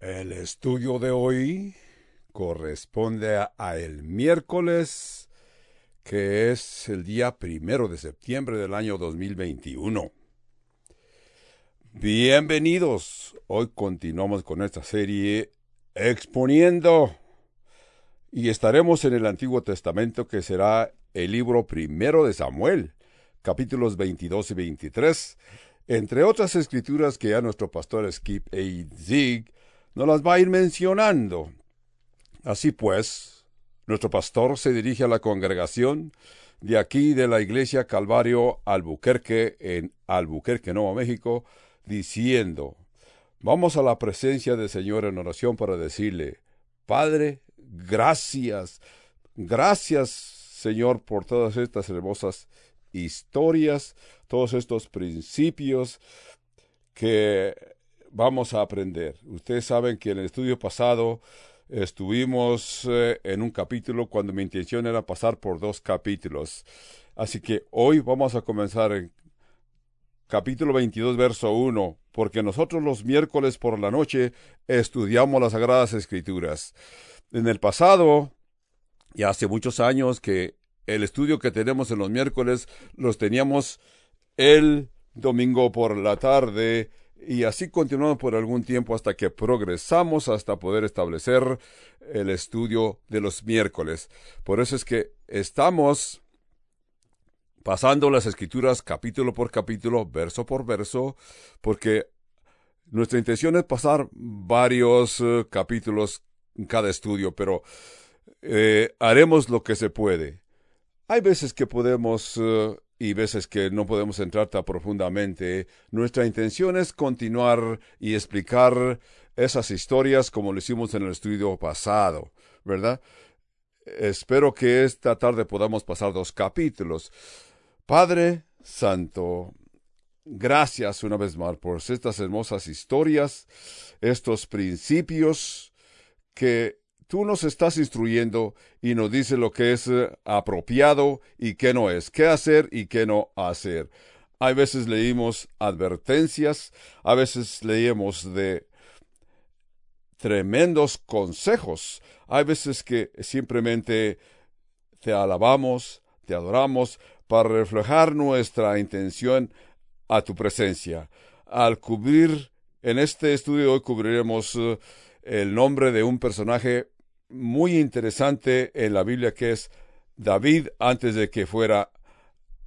El estudio de hoy corresponde a, el miércoles, que es el día primero de septiembre del año 2021. Bienvenidos. Hoy continuamos con esta serie exponiendo y estaremos en el Antiguo Testamento que será el libro primero de Samuel, capítulos 22 y 23, entre otras escrituras que ya nuestro pastor Skip A. nos las va a ir mencionando. Así pues, nuestro pastor se dirige a la congregación de aquí de la iglesia Calvario Albuquerque en Albuquerque, Nuevo México, diciendo, vamos a la presencia del Señor en oración para decirle, Padre, gracias, gracias Señor por todas estas hermosas historias, todos estos principios que vamos a aprender. Ustedes saben que en el estudio pasado estuvimos eh, en un capítulo cuando mi intención era pasar por dos capítulos. Así que hoy vamos a comenzar en capítulo 22, verso 1, porque nosotros los miércoles por la noche estudiamos las Sagradas Escrituras. En el pasado, y hace muchos años que el estudio que tenemos en los miércoles los teníamos el domingo por la tarde y así continuamos por algún tiempo hasta que progresamos hasta poder establecer el estudio de los miércoles. Por eso es que estamos pasando las escrituras capítulo por capítulo, verso por verso, porque nuestra intención es pasar varios uh, capítulos en cada estudio, pero eh, haremos lo que se puede. Hay veces que podemos uh, y veces que no podemos entrar tan profundamente. Nuestra intención es continuar y explicar esas historias como lo hicimos en el estudio pasado, ¿verdad? Espero que esta tarde podamos pasar dos capítulos. Padre Santo, gracias una vez más por estas hermosas historias, estos principios que tú nos estás instruyendo y nos dice lo que es eh, apropiado y qué no es, qué hacer y qué no hacer. Hay veces leímos advertencias, a veces leímos de tremendos consejos, hay veces que simplemente te alabamos, te adoramos para reflejar nuestra intención a tu presencia. Al cubrir en este estudio hoy cubriremos uh, el nombre de un personaje muy interesante en la Biblia que es David antes de que fuera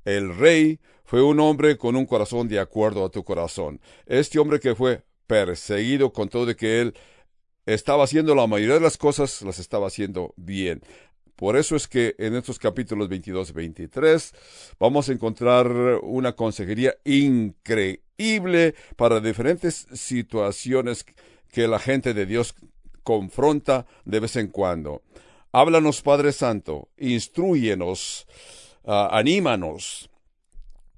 el rey, fue un hombre con un corazón de acuerdo a tu corazón. Este hombre que fue perseguido con todo de que él estaba haciendo la mayoría de las cosas, las estaba haciendo bien. Por eso es que en estos capítulos 22 y 23 vamos a encontrar una consejería increíble para diferentes situaciones que la gente de Dios confronta de vez en cuando. Háblanos, Padre Santo, instruyenos, uh, anímanos,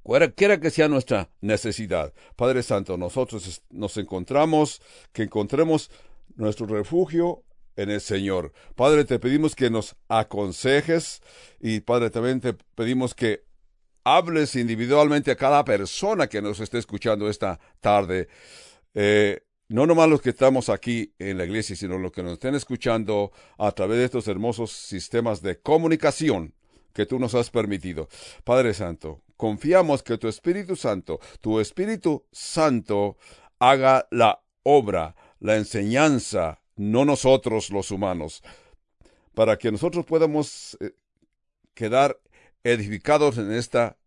cualquiera que sea nuestra necesidad. Padre Santo, nosotros nos encontramos, que encontremos nuestro refugio en el Señor. Padre, te pedimos que nos aconsejes y Padre, también te pedimos que hables individualmente a cada persona que nos esté escuchando esta tarde. Eh, no nomás los que estamos aquí en la iglesia, sino los que nos estén escuchando a través de estos hermosos sistemas de comunicación que tú nos has permitido. Padre Santo, confiamos que tu Espíritu Santo, tu Espíritu Santo, haga la obra, la enseñanza, no nosotros los humanos, para que nosotros podamos eh, quedar edificados en esta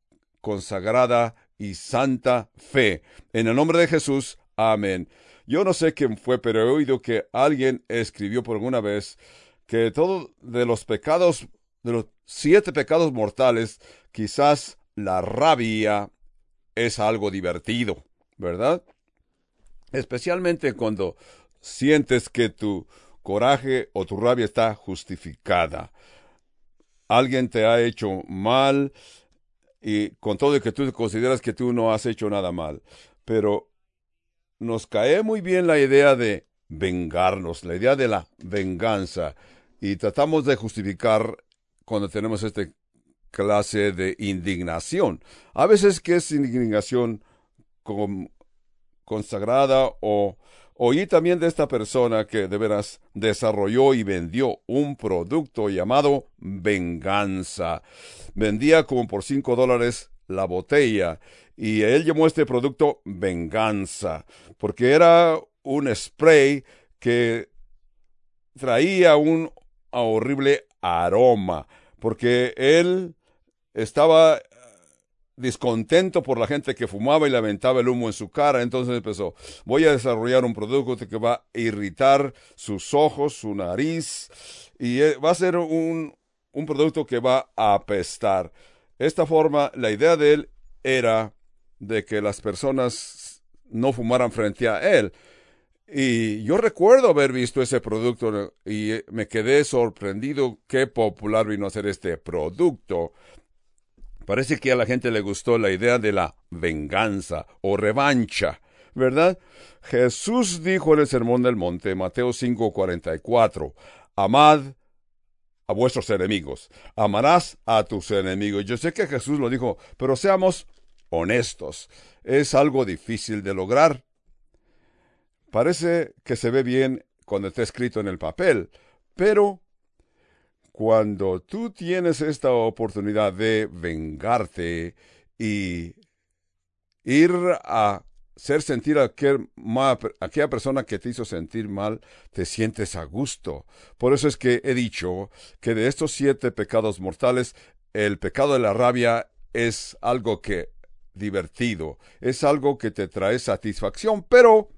consagrada y santa fe. En el nombre de Jesús, amén. Yo no sé quién fue, pero he oído que alguien escribió por alguna vez que todo de los pecados, de los siete pecados mortales, quizás la rabia es algo divertido, ¿verdad? Especialmente cuando sientes que tu coraje o tu rabia está justificada. Alguien te ha hecho mal y con todo que tú consideras que tú no has hecho nada mal. Pero nos cae muy bien la idea de vengarnos, la idea de la venganza. Y tratamos de justificar cuando tenemos esta clase de indignación. A veces que es indignación consagrada o, Oí también de esta persona que de veras desarrolló y vendió un producto llamado venganza. Vendía como por cinco dólares la botella y él llamó este producto venganza porque era un spray que traía un horrible aroma porque él estaba descontento por la gente que fumaba y lamentaba el humo en su cara. Entonces empezó, voy a desarrollar un producto que va a irritar sus ojos, su nariz, y eh, va a ser un, un producto que va a apestar. Esta forma, la idea de él era de que las personas no fumaran frente a él. Y yo recuerdo haber visto ese producto y me quedé sorprendido qué popular vino a ser este producto. Parece que a la gente le gustó la idea de la venganza o revancha, ¿verdad? Jesús dijo en el Sermón del Monte, Mateo 5:44, amad a vuestros enemigos, amarás a tus enemigos. Yo sé que Jesús lo dijo, pero seamos honestos, es algo difícil de lograr. Parece que se ve bien cuando está escrito en el papel, pero cuando tú tienes esta oportunidad de vengarte y ir a hacer sentir a aquella persona que te hizo sentir mal, te sientes a gusto. Por eso es que he dicho que de estos siete pecados mortales, el pecado de la rabia es algo que divertido, es algo que te trae satisfacción, pero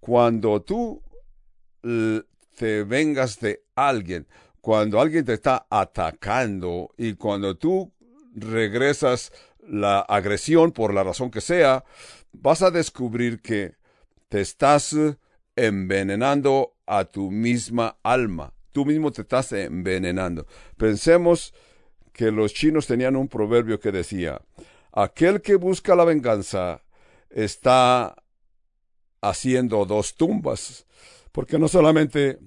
cuando tú te vengas de alguien, cuando alguien te está atacando y cuando tú regresas la agresión por la razón que sea, vas a descubrir que te estás envenenando a tu misma alma. Tú mismo te estás envenenando. Pensemos que los chinos tenían un proverbio que decía, aquel que busca la venganza está haciendo dos tumbas, porque no solamente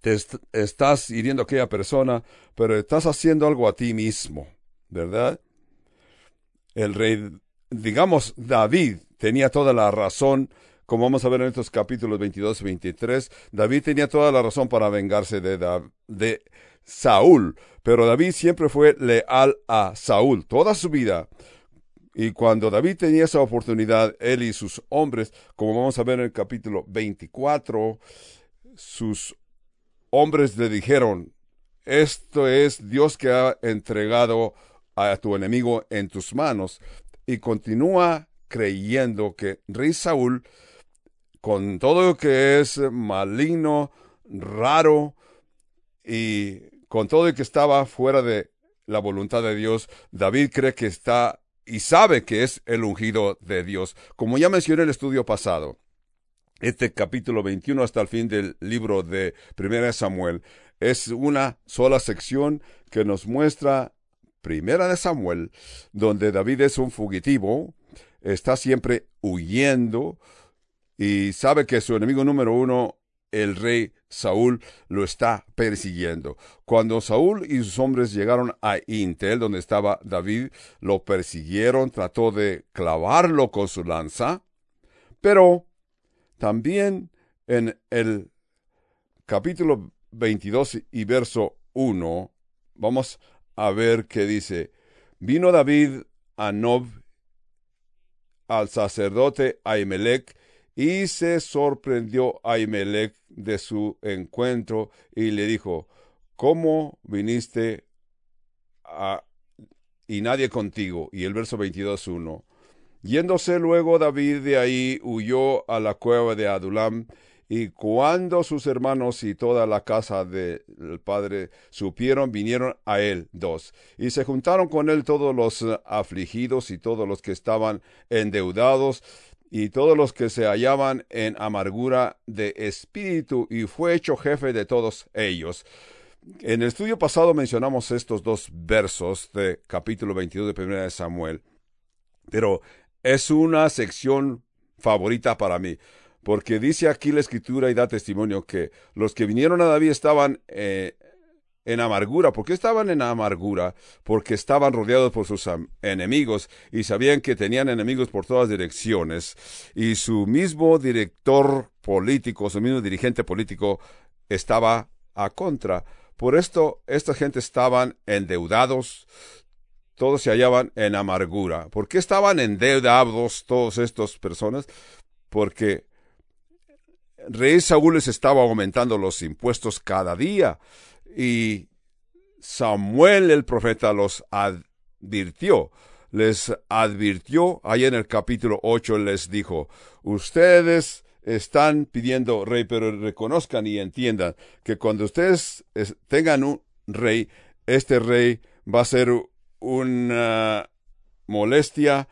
te estás hiriendo a aquella persona, pero estás haciendo algo a ti mismo, ¿verdad? El rey, digamos, David tenía toda la razón, como vamos a ver en estos capítulos 22 y 23, David tenía toda la razón para vengarse de, de Saúl, pero David siempre fue leal a Saúl toda su vida. Y cuando David tenía esa oportunidad, él y sus hombres, como vamos a ver en el capítulo 24, sus hombres le dijeron, esto es Dios que ha entregado a tu enemigo en tus manos. Y continúa creyendo que rey Saúl, con todo lo que es maligno, raro y con todo lo que estaba fuera de la voluntad de Dios, David cree que está y sabe que es el ungido de Dios. Como ya mencioné en el estudio pasado, este capítulo 21 hasta el fin del libro de Primera de Samuel es una sola sección que nos muestra Primera de Samuel, donde David es un fugitivo, está siempre huyendo y sabe que su enemigo número uno, el rey Saúl, lo está persiguiendo. Cuando Saúl y sus hombres llegaron a Intel, donde estaba David, lo persiguieron, trató de clavarlo con su lanza, pero también en el capítulo 22 y verso 1, vamos a ver que dice, vino David a Nob, al sacerdote Ahimelech, y se sorprendió Ahimelech de su encuentro y le dijo, ¿cómo viniste y nadie contigo? Y el verso 22.1, Yéndose luego David de ahí, huyó a la cueva de Adulam, y cuando sus hermanos y toda la casa del padre supieron, vinieron a él dos, y se juntaron con él todos los afligidos y todos los que estaban endeudados, y todos los que se hallaban en amargura de espíritu, y fue hecho jefe de todos ellos. En el estudio pasado mencionamos estos dos versos de capítulo 22 de 1 de Samuel, pero es una sección favorita para mí, porque dice aquí la escritura y da testimonio que los que vinieron a David estaban eh, en amargura. ¿Por qué estaban en amargura? Porque estaban rodeados por sus enemigos y sabían que tenían enemigos por todas direcciones. Y su mismo director político, su mismo dirigente político estaba a contra. Por esto, esta gente estaban endeudados, todos se hallaban en amargura. ¿Por qué estaban endeudados todas estas personas? Porque rey Saúl les estaba aumentando los impuestos cada día y Samuel el profeta los advirtió. Les advirtió, ahí en el capítulo 8 les dijo, ustedes están pidiendo rey, pero reconozcan y entiendan que cuando ustedes tengan un rey, este rey va a ser una molestia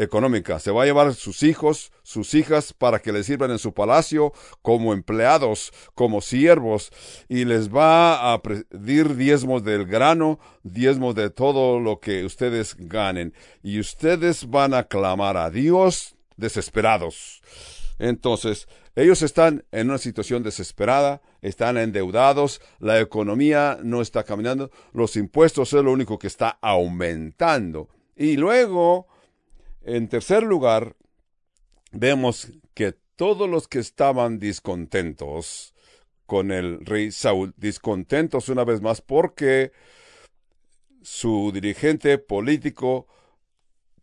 económica. Se va a llevar sus hijos, sus hijas, para que les sirvan en su palacio como empleados, como siervos, y les va a pedir diezmos del grano, diezmos de todo lo que ustedes ganen. Y ustedes van a clamar a Dios desesperados. Entonces, ellos están en una situación desesperada, están endeudados, la economía no está caminando, los impuestos es lo único que está aumentando. Y luego, en tercer lugar, vemos que todos los que estaban discontentos con el rey Saúl, discontentos una vez más porque su dirigente político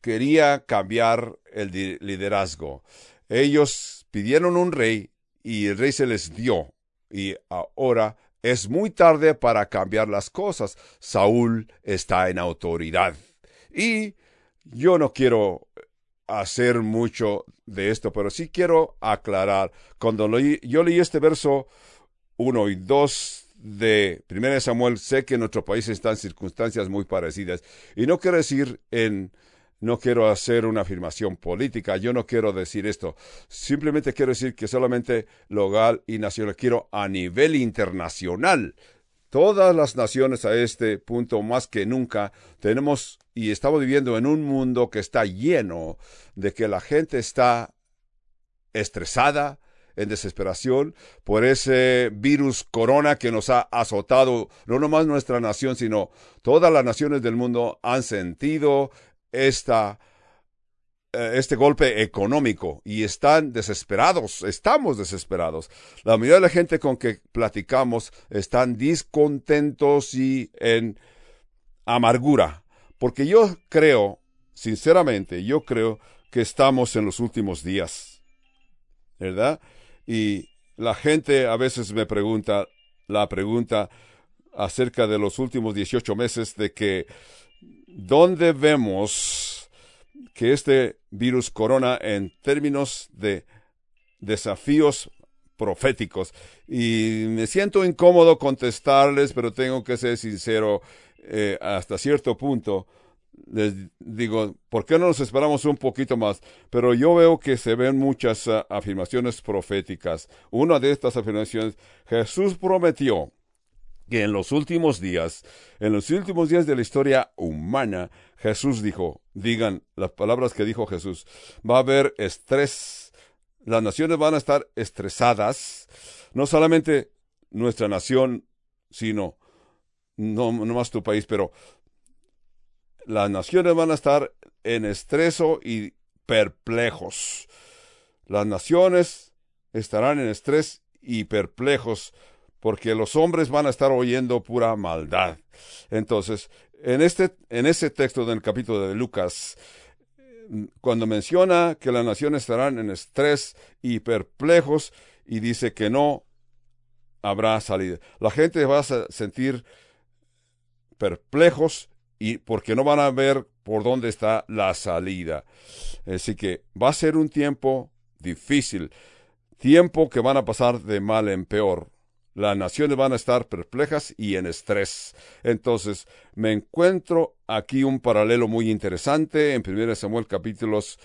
quería cambiar el liderazgo. Ellos pidieron un rey y el rey se les dio y ahora es muy tarde para cambiar las cosas. Saúl está en autoridad. Y yo no quiero hacer mucho de esto, pero sí quiero aclarar. Cuando yo leí este verso 1 y 2 de 1 Samuel, sé que en nuestro país están circunstancias muy parecidas. Y no quiero decir en, no quiero hacer una afirmación política, yo no quiero decir esto. Simplemente quiero decir que solamente local y nacional, quiero a nivel internacional Todas las naciones a este punto, más que nunca, tenemos y estamos viviendo en un mundo que está lleno de que la gente está estresada, en desesperación por ese virus corona que nos ha azotado no nomás nuestra nación, sino todas las naciones del mundo han sentido esta eh, este golpe económico y están desesperados, estamos desesperados. La mayoría de la gente con que platicamos están discontentos y en amargura, porque yo creo, sinceramente, yo creo que estamos en los últimos días, ¿verdad? Y la gente a veces me pregunta la pregunta acerca de los últimos 18 meses de que ¿dónde vemos que este virus corona en términos de desafíos proféticos. Y me siento incómodo contestarles, pero tengo que ser sincero eh, hasta cierto punto. Les digo, ¿por qué no nos esperamos un poquito más? Pero yo veo que se ven muchas ah, afirmaciones proféticas. Una de estas afirmaciones, Jesús prometió que en los últimos días, en los últimos días de la historia humana, Jesús dijo, digan las palabras que dijo Jesús, va a haber estrés, las naciones van a estar estresadas, no solamente nuestra nación, sino no, no más tu país, pero las naciones van a estar en estreso y perplejos. Las naciones estarán en estrés y perplejos porque los hombres van a estar oyendo pura maldad. Entonces, en este, en ese texto del capítulo de Lucas, cuando menciona que las naciones estarán en estrés y perplejos y dice que no habrá salida. La gente va a sentir perplejos y porque no van a ver por dónde está la salida. Así que va a ser un tiempo difícil, tiempo que van a pasar de mal en peor las naciones van a estar perplejas y en estrés. Entonces, me encuentro aquí un paralelo muy interesante. En 1 Samuel capítulos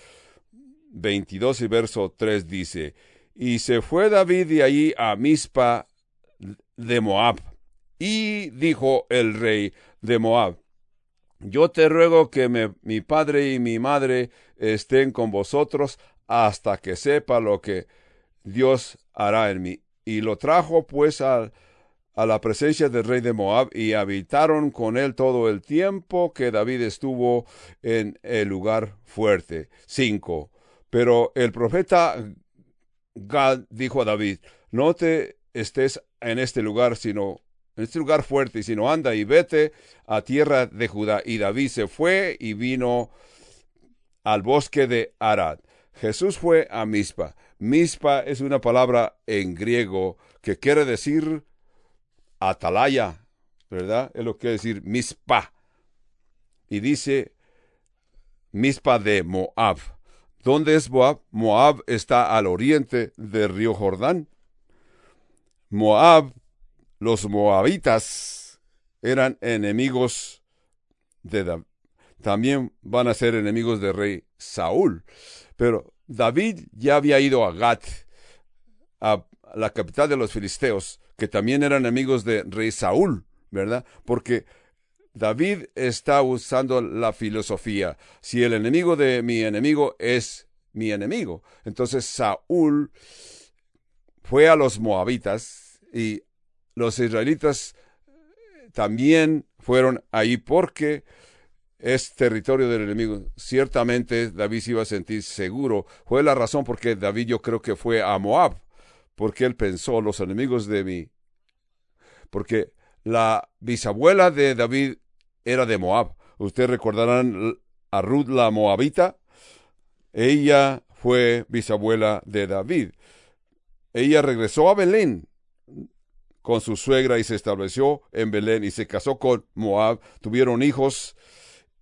22 y verso 3 dice, Y se fue David de allí a Mispa de Moab. Y dijo el rey de Moab, Yo te ruego que mi padre y mi madre estén con vosotros hasta que sepa lo que Dios hará en mí y lo trajo pues al, a la presencia del rey de Moab y habitaron con él todo el tiempo que David estuvo en el lugar fuerte. 5. Pero el profeta Gad dijo a David, no te estés en este lugar, sino en este lugar fuerte, sino anda y vete a tierra de Judá. Y David se fue y vino al bosque de Arad. Jesús fue a Mispa. Mispa es una palabra en griego que quiere decir atalaya, ¿verdad? Es lo que quiere decir Mispa. Y dice Mispa de Moab. ¿Dónde es Moab? Moab está al oriente del río Jordán. Moab, los moabitas eran enemigos de David. También van a ser enemigos del rey Saúl. Pero David ya había ido a Gat, a la capital de los filisteos, que también eran enemigos de rey Saúl, ¿verdad? Porque David está usando la filosofía. Si el enemigo de mi enemigo es mi enemigo. Entonces Saúl fue a los moabitas y los israelitas también fueron ahí porque es territorio del enemigo. Ciertamente David se iba a sentir seguro. Fue la razón por que David yo creo que fue a Moab, porque él pensó, los enemigos de mí. Porque la bisabuela de David era de Moab. Ustedes recordarán a Ruth la Moabita. Ella fue bisabuela de David. Ella regresó a Belén con su suegra y se estableció en Belén y se casó con Moab. Tuvieron hijos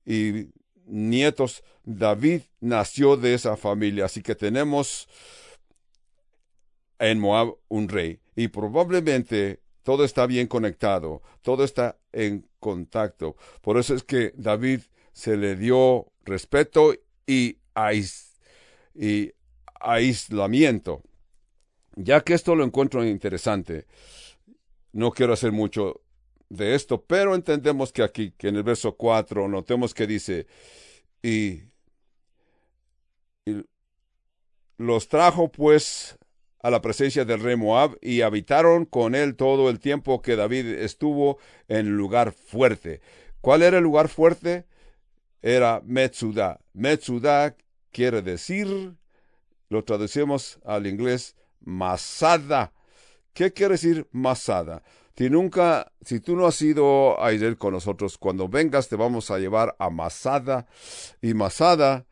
y nietos. David nació de esa familia, así que tenemos en Moab un rey. Y probablemente todo está bien conectado, todo está en contacto. Por eso es que David se le dio respeto y, y aislamiento. Ya que esto lo encuentro interesante, no quiero hacer mucho de esto, pero entendemos que aquí, que en el verso 4, notemos que dice, y, los trajo pues a la presencia del rey Moab y habitaron con él todo el tiempo que David estuvo en lugar fuerte. ¿Cuál era el lugar fuerte? Era Metsuda. Metsuda quiere decir, lo traducimos al inglés, Masada. ¿Qué quiere decir Masada? Si nunca, si tú no has ido a ir con nosotros, cuando vengas te vamos a llevar a Masada. Y Masada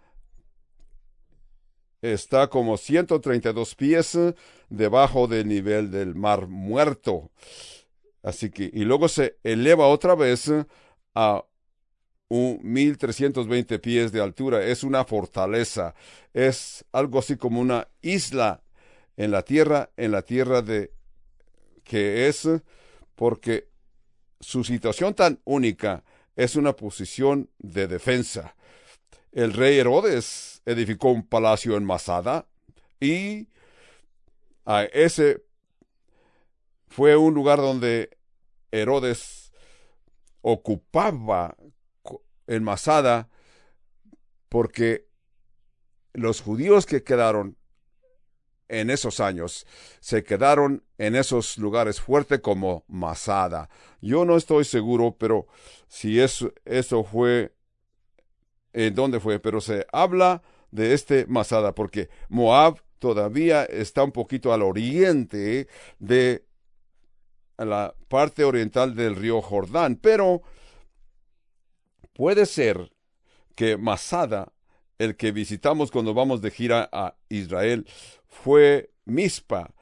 está como 132 pies debajo del nivel del mar muerto. Así que, y luego se eleva otra vez a un 1320 pies de altura. Es una fortaleza. Es algo así como una isla en la tierra, en la tierra de que es porque su situación tan única es una posición de defensa. El rey Herodes edificó un palacio en Masada y ese fue un lugar donde Herodes ocupaba en Masada porque los judíos que quedaron en esos años se quedaron en esos lugares fuertes como Masada. Yo no estoy seguro, pero si eso, eso fue en dónde fue, pero se habla de este Masada, porque Moab todavía está un poquito al oriente de la parte oriental del río Jordán, pero puede ser que Masada, el que visitamos cuando vamos de gira a Israel, fue Mispa,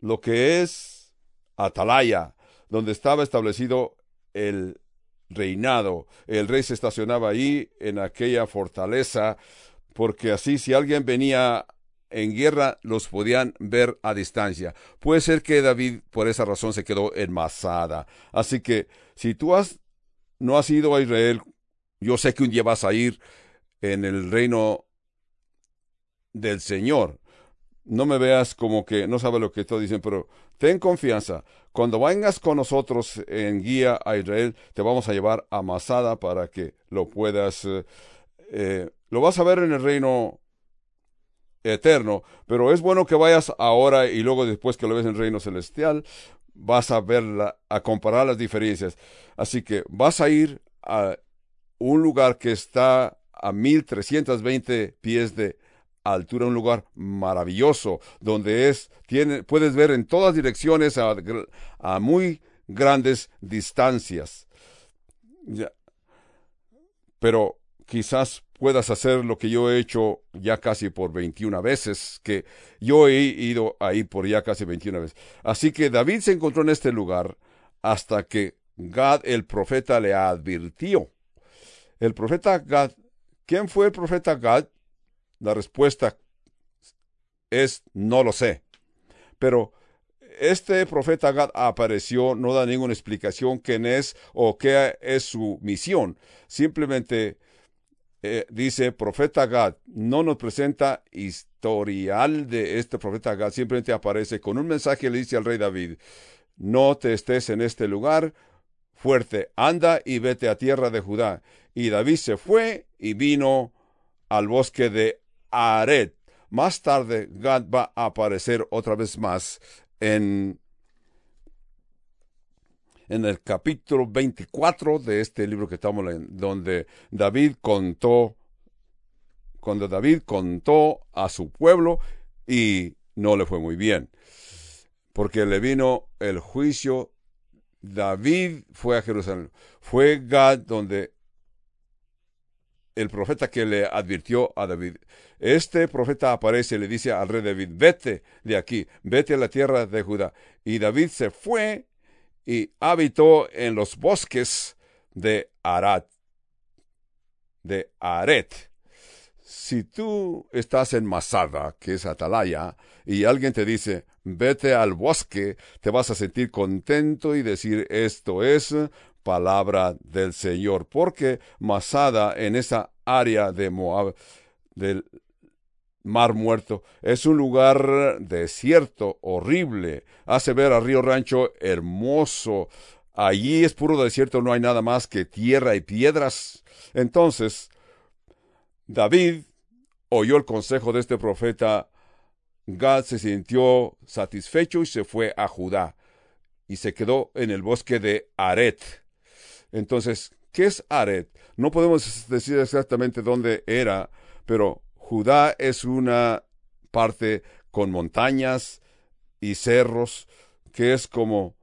lo que es Atalaya, donde estaba establecido el reinado. El rey se estacionaba ahí, en aquella fortaleza, porque así si alguien venía en guerra, los podían ver a distancia. Puede ser que David por esa razón se quedó en Masada. Así que si tú no has ido a Israel, yo sé que un día vas a ir en el reino del Señor. No me veas como que no sabe lo que estoy diciendo, pero ten confianza. Cuando vengas con nosotros en guía a Israel, te vamos a llevar a Masada para que lo puedas. Eh, eh, lo vas a ver en el reino eterno, pero es bueno que vayas ahora y luego después que lo ves en el reino celestial. vas a ver, a comparar las diferencias. Así que vas a ir a un lugar que está a 1320 pies de altura, un lugar maravilloso, donde es, tiene, puedes ver en todas direcciones a, a muy grandes distancias. Pero quizás puedas hacer lo que yo he hecho ya casi por 21 veces, que yo he ido ahí por ya casi 21 veces. Así que David se encontró en este lugar hasta que Gad el profeta le advirtió. El profeta Gad, ¿quién fue el profeta Gad? La respuesta es no lo sé. Pero este profeta Gad apareció, no da ninguna explicación quién es o qué es su misión. Simplemente eh, dice profeta Gad, no nos presenta historial de este profeta Gad, simplemente aparece con un mensaje le dice al rey David, no te estés en este lugar fuerte, anda y vete a tierra de Judá. Y David se fue y vino al bosque de Aret. Más tarde Gad va a aparecer otra vez más en en el capítulo 24 de este libro que estamos leyendo, donde David contó, cuando David contó a su pueblo y no le fue muy bien, porque le vino el juicio. David fue a Jerusalén, fue Gad donde el profeta que le advirtió a David. Este profeta aparece y le dice al rey David, vete de aquí, vete a la tierra de Judá. Y David se fue y habitó en los bosques de Arat, de Aret. Si tú estás en Masada, que es Atalaya, y alguien te dice, vete al bosque, te vas a sentir contento y decir, esto es palabra del Señor, porque Masada en esa área de Moab, del Mar Muerto. Es un lugar desierto, horrible. Hace ver a Río Rancho hermoso. Allí es puro desierto, no hay nada más que tierra y piedras. Entonces, David oyó el consejo de este profeta. Gad se sintió satisfecho y se fue a Judá y se quedó en el bosque de Aret. Entonces, ¿qué es Aret? No podemos decir exactamente dónde era, pero Judá es una parte con montañas y cerros que es como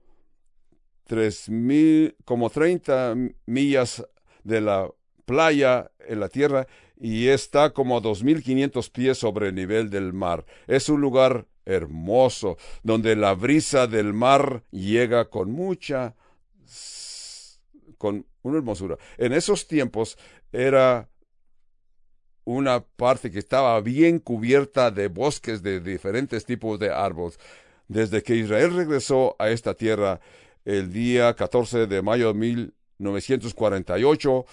tres mil, como treinta millas de la playa en la tierra y está como a dos mil quinientos pies sobre el nivel del mar. Es un lugar hermoso donde la brisa del mar llega con mucha con una hermosura. En esos tiempos era una parte que estaba bien cubierta de bosques de diferentes tipos de árboles. Desde que Israel regresó a esta tierra el día 14 de mayo de 1948,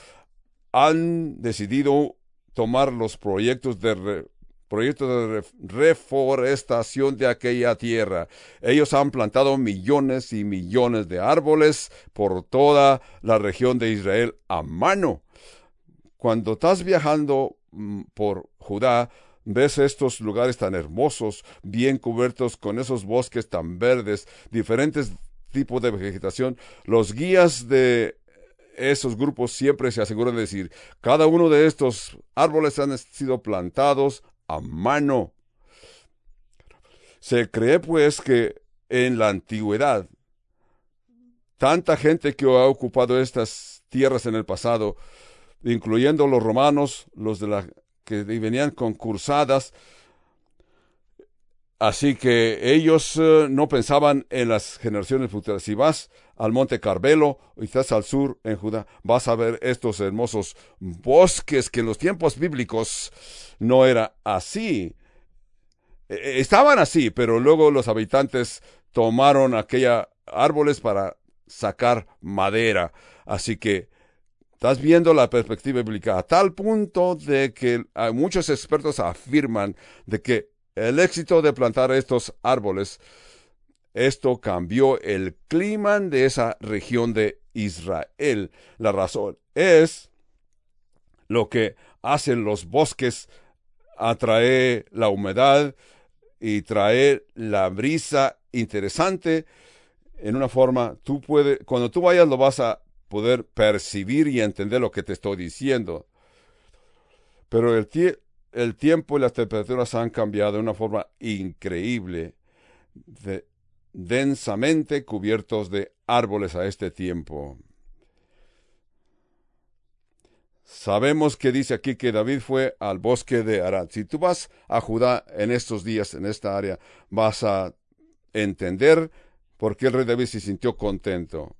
han decidido tomar los proyectos de proyectos de reforestación de aquella tierra. Ellos han plantado millones y millones de árboles por toda la región de Israel a mano. Cuando estás viajando Mm, por Judá, ves estos lugares tan hermosos, bien cubiertos con esos bosques tan verdes, diferentes tipos de vegetación. Los guías de esos grupos siempre se aseguran de decir, cada uno de estos árboles han sido plantados a mano. Se cree pues que en la antigüedad, tanta gente que ha ocupado estas tierras en el pasado, incluyendo los romanos, los de la que venían con cursadas. Así que ellos eh, no pensaban en las generaciones futuras. Si vas al Monte Carmelo estás al sur en Judá, vas a ver estos hermosos bosques que en los tiempos bíblicos no era así. E, e, estaban así, pero luego los habitantes tomaron aquellos árboles para sacar madera. Así que Estás viendo la perspectiva bíblica a tal punto de que muchos expertos afirman de que el éxito de plantar estos árboles, esto cambió el clima de esa región de Israel. La razón es lo que hacen los bosques, atrae la humedad y trae la brisa interesante en una forma, tú puedes, cuando tú vayas lo vas a poder percibir y entender lo que te estoy diciendo. Pero el, el tiempo y las temperaturas han cambiado de una forma increíble, densamente cubiertos de árboles a este tiempo. Sabemos que dice aquí que David fue al bosque de Arad. Si tú vas a Judá en estos días, en esta área, vas a entender por qué el rey David se sintió contento.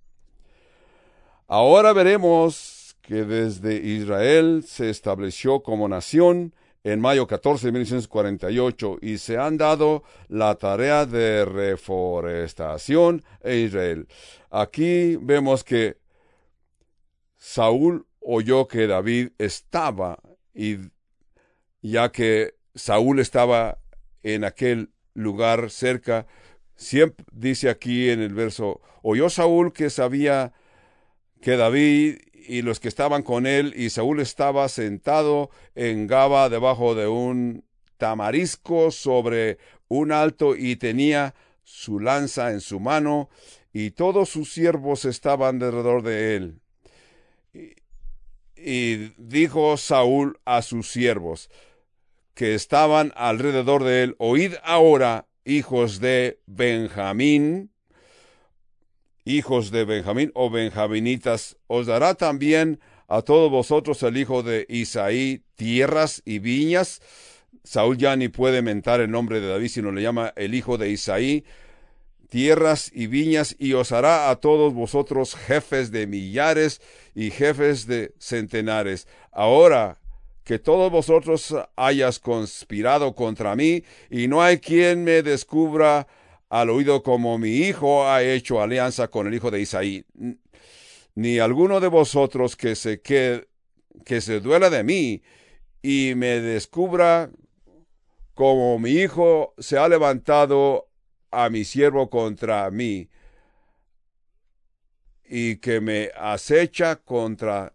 Ahora veremos que desde Israel se estableció como nación en mayo 14 de 1948 y se han dado la tarea de reforestación en Israel. Aquí vemos que Saúl oyó que David estaba y ya que Saúl estaba en aquel lugar cerca, siempre dice aquí en el verso, oyó Saúl que sabía que David y los que estaban con él, y Saúl estaba sentado en Gaba debajo de un tamarisco sobre un alto y tenía su lanza en su mano, y todos sus siervos estaban alrededor de él. Y dijo Saúl a sus siervos que estaban alrededor de él, oíd ahora, hijos de Benjamín, hijos de Benjamín o benjaminitas, os dará también a todos vosotros el hijo de Isaí tierras y viñas. Saúl ya ni puede mentar el nombre de David, sino le llama el hijo de Isaí, tierras y viñas, y os hará a todos vosotros jefes de millares y jefes de centenares. Ahora que todos vosotros hayas conspirado contra mí, y no hay quien me descubra al oído como mi hijo ha hecho alianza con el hijo de Isaí. Ni alguno de vosotros que se que, que se duela de mí y me descubra como mi hijo se ha levantado a mi siervo contra mí y que me acecha contra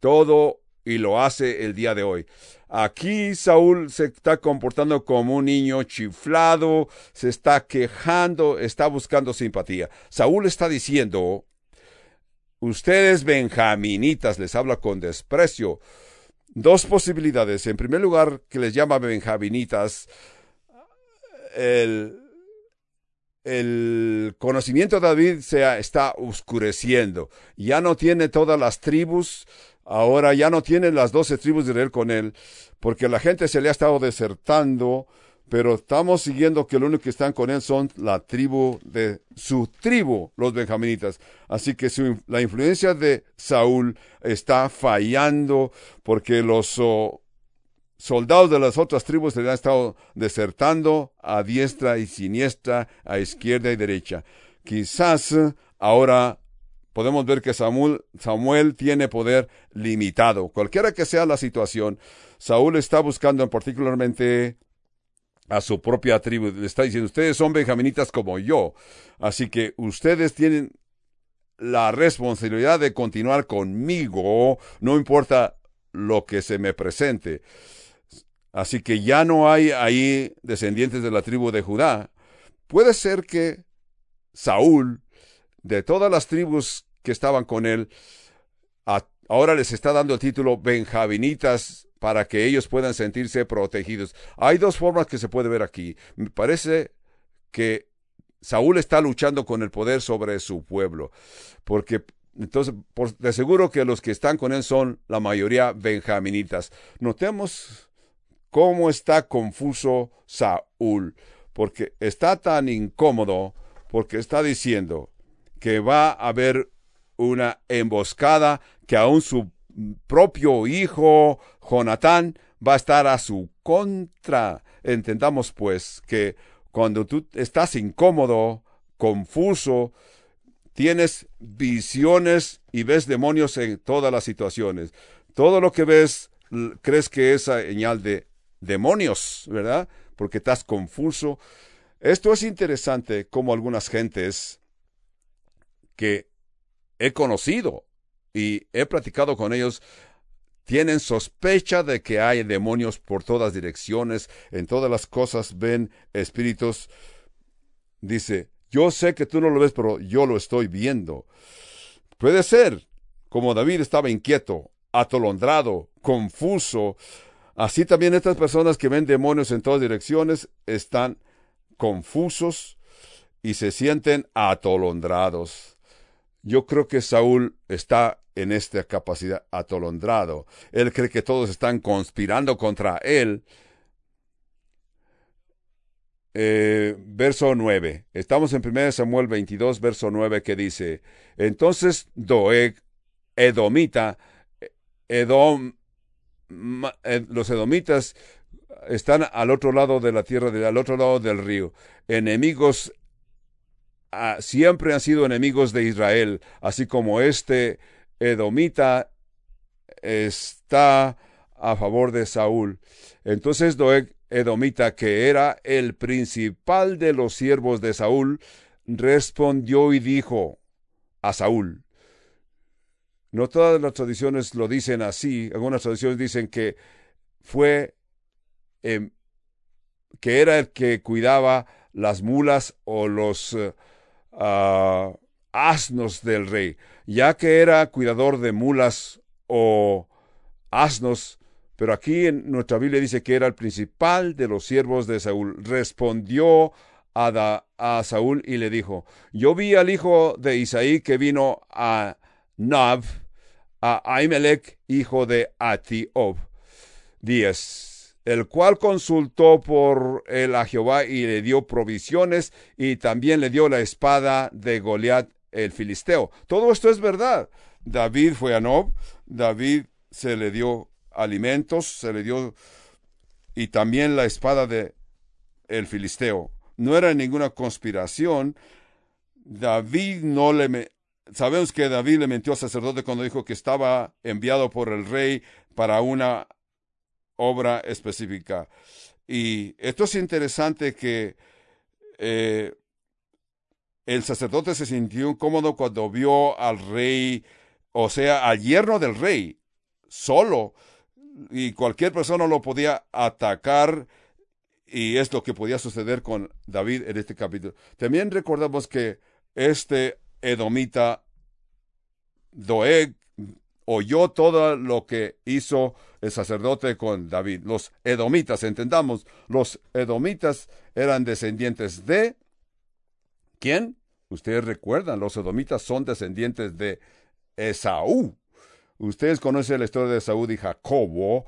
todo y lo hace el día de hoy. Aquí Saúl se está comportando como un niño chiflado, se está quejando, está buscando simpatía. Saúl está diciendo, ustedes benjaminitas, les habla con desprecio. Dos posibilidades. En primer lugar, que les llama benjaminitas, el, el conocimiento de David se está oscureciendo. Ya no tiene todas las tribus, ahora ya no tiene las doce tribus de Israel con él, porque la gente se le ha estado desertando, pero estamos siguiendo que lo único que están con él son la tribu de su tribu, los benjaminitas. Así que la influencia de Saúl está fallando porque los oh, soldados de las otras tribus se han estado desertando a diestra y siniestra, a izquierda y derecha. Quizás ahora podemos ver que Samuel, tiene poder limitado. Cualquiera que sea la situación, Saúl está buscando particularmente a su propia tribu. Le está diciendo, ustedes son benjaminitas como yo. Así que ustedes tienen la responsabilidad de continuar conmigo, no importa lo que se me presente. Así que ya no hay ahí descendientes de la tribu de Judá. Puede ser que Saúl, de todas las tribus que estaban con él, ahora les está dando el título benjaminitas para que ellos puedan sentirse protegidos. Hay dos formas que se puede ver aquí. Me parece que Saúl está luchando con el poder sobre su pueblo, porque entonces, de seguro que los que están con él son la mayoría benjaminitas. Notemos cómo está confuso Saúl, porque está tan incómodo, porque está diciendo que va a haber una emboscada, que aún su propio hijo Jonatán va a estar a su contra. Entendamos pues que cuando tú estás incómodo, confuso, tienes visiones y ves demonios en todas las situaciones. Todo lo que ves crees que es señal de demonios, ¿verdad? Porque estás confuso. Esto es interesante como algunas gentes que he conocido y he platicado con ellos tienen sospecha de que hay demonios por todas direcciones, en todas las cosas ven espíritus. Dice, Yo sé que tú no lo ves, pero yo lo estoy viendo. Puede ser, como David estaba inquieto, atolondrado, confuso, así también estas personas que ven demonios en todas direcciones están confusos y se sienten atolondrados. Yo creo que Saúl está en esta capacidad atolondrado. Él cree que todos están conspirando contra él. Eh, verso 9. Estamos en 1 Samuel 22, verso 9, que dice, Entonces Doeg, Edomita, Edom, eh, los edomitas están al otro lado de la tierra, al otro lado del río, enemigos Ah, siempre han sido enemigos de Israel, así como este edomita está a favor de Saúl. Entonces Doeg edomita, que era el principal de los siervos de Saúl, respondió y dijo a Saúl, no todas las tradiciones lo dicen así, algunas tradiciones dicen que fue, em, que era el que cuidaba las mulas o los eh, asnos del rey, ya que era cuidador de mulas o asnos, pero aquí en nuestra Biblia dice que era el principal de los siervos de Saúl. Respondió a, a Saúl y le dijo, yo vi al hijo de Isaí que vino a Nav, a Ahimelech, hijo de Atiob. 10 el cual consultó por él a Jehová y le dio provisiones y también le dio la espada de Goliat el filisteo. Todo esto es verdad. David fue a Nob, David se le dio alimentos, se le dio y también la espada de el filisteo. No era ninguna conspiración. David no le sabemos que David le mintió al sacerdote cuando dijo que estaba enviado por el rey para una obra específica. Y esto es interesante que eh, el sacerdote se sintió incómodo cuando vio al rey, o sea, al yerno del rey, solo, y cualquier persona lo podía atacar, y es lo que podía suceder con David en este capítulo. También recordamos que este edomita Doeg oyó todo lo que hizo el sacerdote con David. Los edomitas, entendamos, los edomitas eran descendientes de... ¿Quién? Ustedes recuerdan, los edomitas son descendientes de Esaú. Ustedes conocen la historia de Esaú y Jacobo.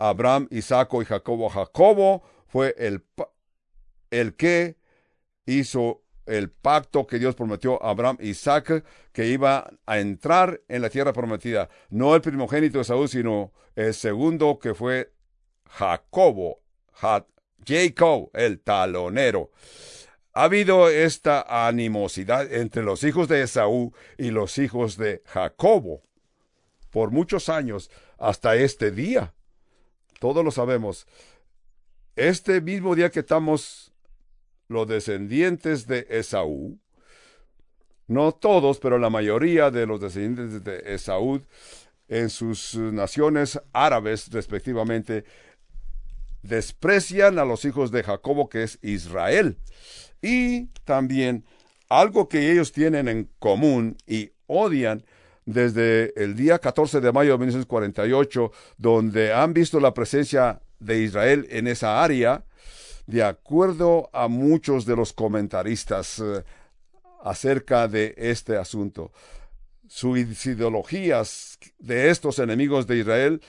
Abraham, Isaac y Jacobo. Jacobo fue el, el que hizo el pacto que Dios prometió a Abraham y Isaac, que iba a entrar en la tierra prometida. No el primogénito de Saúl, sino el segundo que fue Jacobo, Jacob, el talonero. Ha habido esta animosidad entre los hijos de Esaú y los hijos de Jacobo por muchos años hasta este día. Todos lo sabemos. Este mismo día que estamos los descendientes de Esaú, no todos, pero la mayoría de los descendientes de Esaú en sus naciones árabes respectivamente, desprecian a los hijos de Jacobo, que es Israel. Y también algo que ellos tienen en común y odian desde el día 14 de mayo de 1948, donde han visto la presencia de Israel en esa área, de acuerdo a muchos de los comentaristas eh, acerca de este asunto. Sus ideologías de estos enemigos de Israel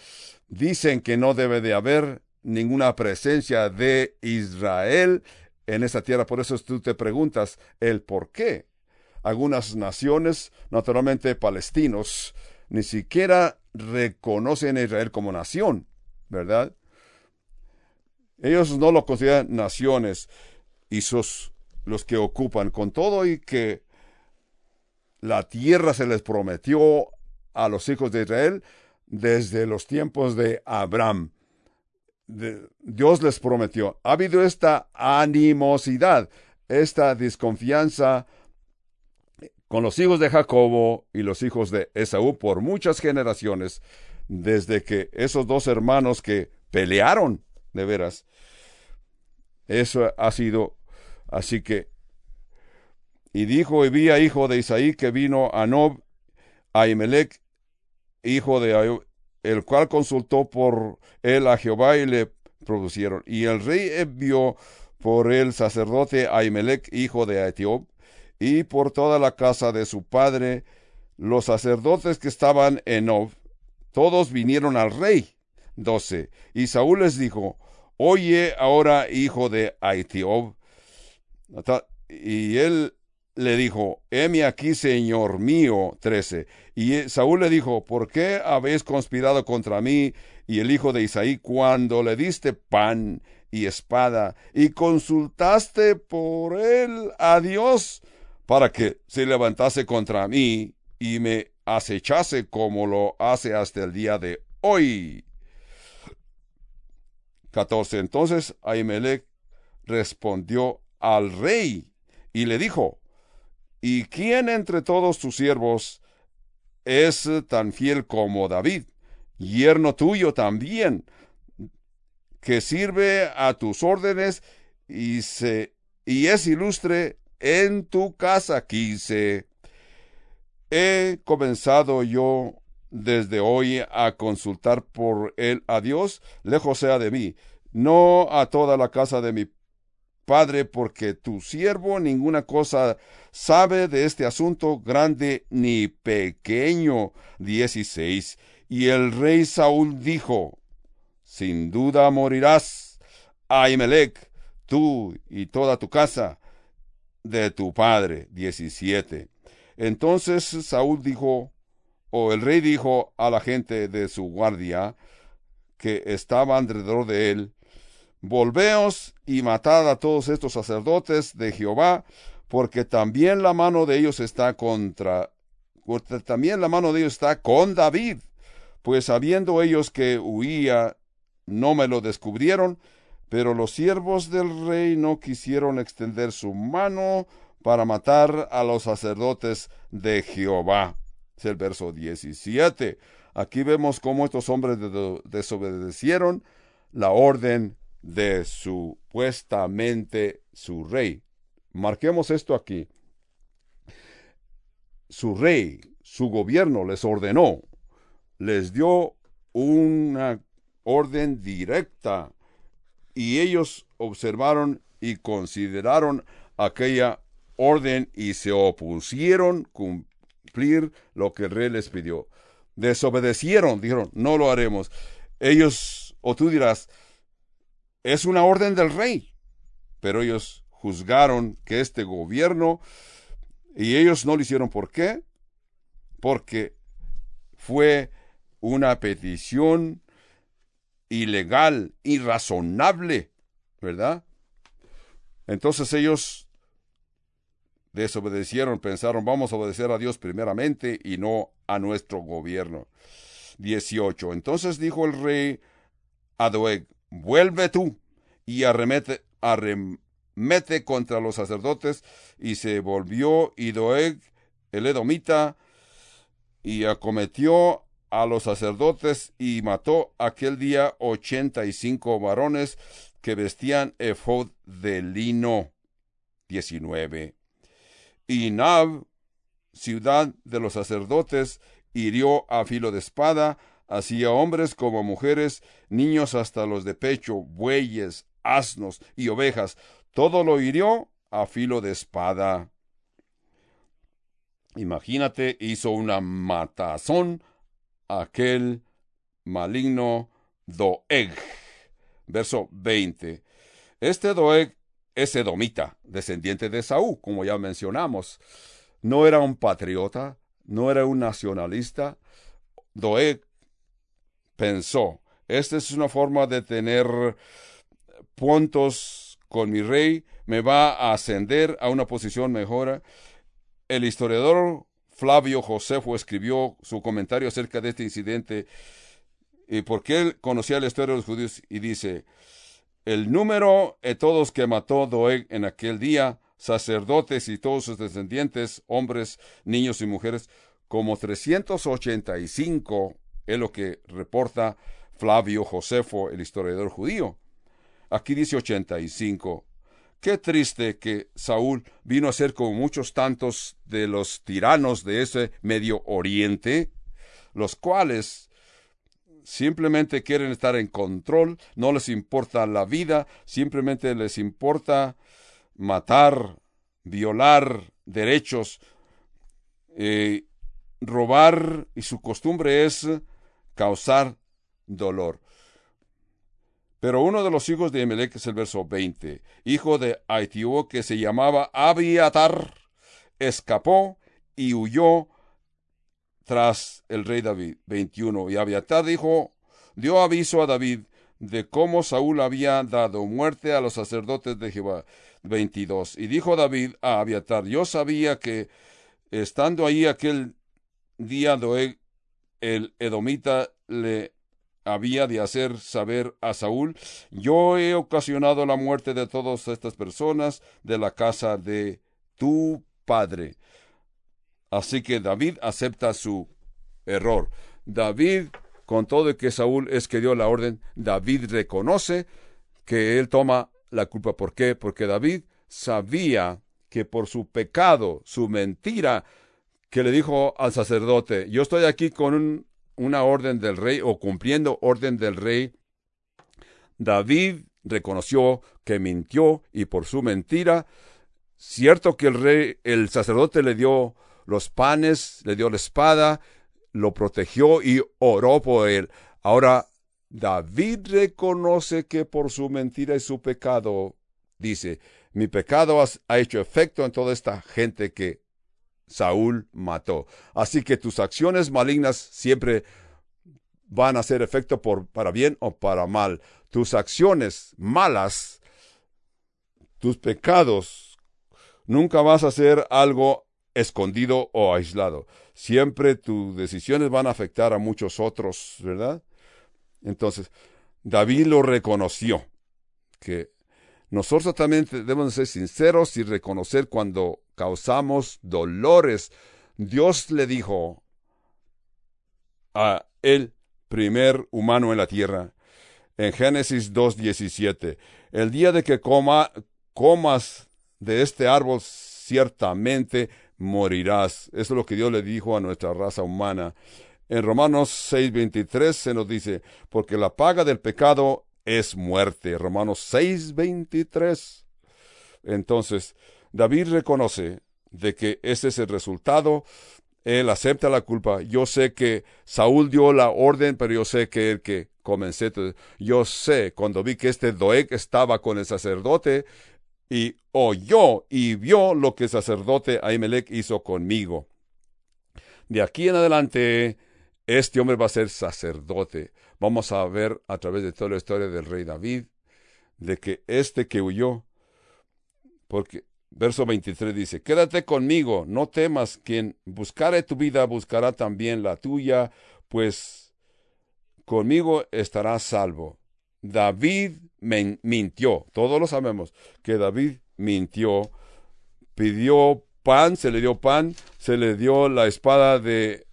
dicen que no debe de haber ninguna presencia de Israel en esa tierra. Por eso tú te preguntas el por qué. Algunas naciones, naturalmente palestinos, ni siquiera reconocen a Israel como nación, ¿verdad? Ellos no lo consideran naciones y sus los que ocupan con todo y que la tierra se les prometió a los hijos de Israel desde los tiempos de Abraham. Dios les prometió. Ha habido esta animosidad, esta desconfianza con los hijos de Jacobo y los hijos de Esaú por muchas generaciones, desde que esos dos hermanos que pelearon de veras eso ha sido, así que Y dijo Ebía, hijo de Isaí, que vino a Nob, a Imelec, hijo de Ayub, el cual consultó por él a Jehová y le producieron. Y el rey envió por el sacerdote Ahimelech, hijo de Etiob, y por toda la casa de su padre, los sacerdotes que estaban en Nob, todos vinieron al rey. 12. Y Saúl les dijo, Oye ahora, hijo de Aitiob. Y él le dijo, heme aquí, señor mío. 13. Y Saúl le dijo, ¿por qué habéis conspirado contra mí y el hijo de Isaí cuando le diste pan y espada y consultaste por él a Dios para que se levantase contra mí y me acechase como lo hace hasta el día de hoy? 14. Entonces Ahimelech respondió al rey y le dijo, ¿Y quién entre todos tus siervos es tan fiel como David, yerno tuyo también, que sirve a tus órdenes y, se, y es ilustre en tu casa? Quise. He comenzado yo desde hoy a consultar por él a Dios, lejos sea de mí, no a toda la casa de mi Padre, porque tu siervo ninguna cosa sabe de este asunto grande ni pequeño. 16. Y el rey Saúl dijo, Sin duda morirás, Ahimelech, tú y toda tu casa, de tu padre. 17. Entonces Saúl dijo, o el rey dijo a la gente de su guardia, que estaba alrededor de él, Volveos y matad a todos estos sacerdotes de Jehová, porque también la mano de ellos está contra, también la mano de ellos está con David, pues sabiendo ellos que huía, no me lo descubrieron, pero los siervos del rey no quisieron extender su mano para matar a los sacerdotes de Jehová. Es el verso 17. Aquí vemos cómo estos hombres desobedecieron la orden de supuestamente su rey. Marquemos esto aquí. Su rey, su gobierno les ordenó, les dio una orden directa y ellos observaron y consideraron aquella orden y se opusieron lo que el rey les pidió. Desobedecieron, dijeron, no lo haremos. Ellos, o tú dirás, es una orden del rey. Pero ellos juzgaron que este gobierno, y ellos no lo hicieron. ¿Por qué? Porque fue una petición ilegal, irrazonable, ¿verdad? Entonces ellos desobedecieron, pensaron, vamos a obedecer a Dios primeramente y no a nuestro gobierno. 18. Entonces dijo el rey a Doeg, vuelve tú y arremete, arremete contra los sacerdotes. Y se volvió Idoeg, el edomita, y acometió a los sacerdotes y mató aquel día ochenta y cinco varones que vestían efod de lino. 19. Y Nab, ciudad de los sacerdotes, hirió a filo de espada así a hombres como mujeres, niños hasta los de pecho, bueyes, asnos y ovejas, todo lo hirió a filo de espada. Imagínate, hizo una matazón aquel maligno Doeg. Verso 20. Este Doeg es edomita, descendiente de Saúl, como ya mencionamos. No era un patriota, no era un nacionalista. Doeg pensó, esta es una forma de tener puntos con mi rey, me va a ascender a una posición mejor. El historiador Flavio Josefo escribió su comentario acerca de este incidente y porque él conocía la historia de los judíos y dice, el número de todos que mató Doeg en aquel día, sacerdotes y todos sus descendientes, hombres, niños y mujeres, como 385 es lo que reporta Flavio Josefo, el historiador judío. Aquí dice 85. Qué triste que Saúl vino a ser como muchos tantos de los tiranos de ese Medio Oriente, los cuales simplemente quieren estar en control, no les importa la vida, simplemente les importa matar, violar derechos, eh, robar y su costumbre es causar dolor. Pero uno de los hijos de Emelec es el verso 20, hijo de Aitio que se llamaba Abiatar, escapó y huyó tras el rey David. 21. Y Abiatar dijo, dio aviso a David de cómo Saúl había dado muerte a los sacerdotes de Jehová. 22. Y dijo David a Abiatar, yo sabía que estando ahí aquel día Doeg, el edomita, le había de hacer saber a Saúl, yo he ocasionado la muerte de todas estas personas de la casa de tu padre. Así que David acepta su error. David, con todo que Saúl es que dio la orden, David reconoce que él toma la culpa. ¿Por qué? Porque David sabía que por su pecado, su mentira, que le dijo al sacerdote, yo estoy aquí con una orden del rey o cumpliendo orden del rey, David reconoció que mintió y por su mentira, cierto que el rey, el sacerdote le dio los panes, le dio la espada, lo protegió y oró por él. Ahora, David reconoce que por su mentira y su pecado, dice, mi pecado ha hecho efecto en toda esta gente que Saúl mató. Así que tus acciones malignas siempre van a hacer efecto por, para bien o para mal. Tus acciones malas, tus pecados, nunca vas a hacer algo escondido o aislado. Siempre tus decisiones van a afectar a muchos otros, ¿verdad? Entonces, David lo reconoció, que nosotros también debemos ser sinceros y reconocer cuando causamos dolores. Dios le dijo a el primer humano en la tierra, en Génesis 2.17, el día de que coma, comas de este árbol, ciertamente morirás. Eso es lo que Dios le dijo a nuestra raza humana. En Romanos 6:23 se nos dice, porque la paga del pecado es muerte. Romanos 6:23. Entonces, David reconoce de que ese es el resultado. Él acepta la culpa. Yo sé que Saúl dio la orden, pero yo sé que el que comencé. Yo sé, cuando vi que este Doeg estaba con el sacerdote y oyó y vio lo que el sacerdote Ahimelech hizo conmigo. De aquí en adelante, este hombre va a ser sacerdote. Vamos a ver a través de toda la historia del rey David, de que este que huyó, porque verso 23 dice, quédate conmigo, no temas, quien buscare tu vida buscará también la tuya, pues conmigo estarás salvo. David mintió, todos lo sabemos, que David mintió, pidió pan, se le dio pan, se le dio la espada de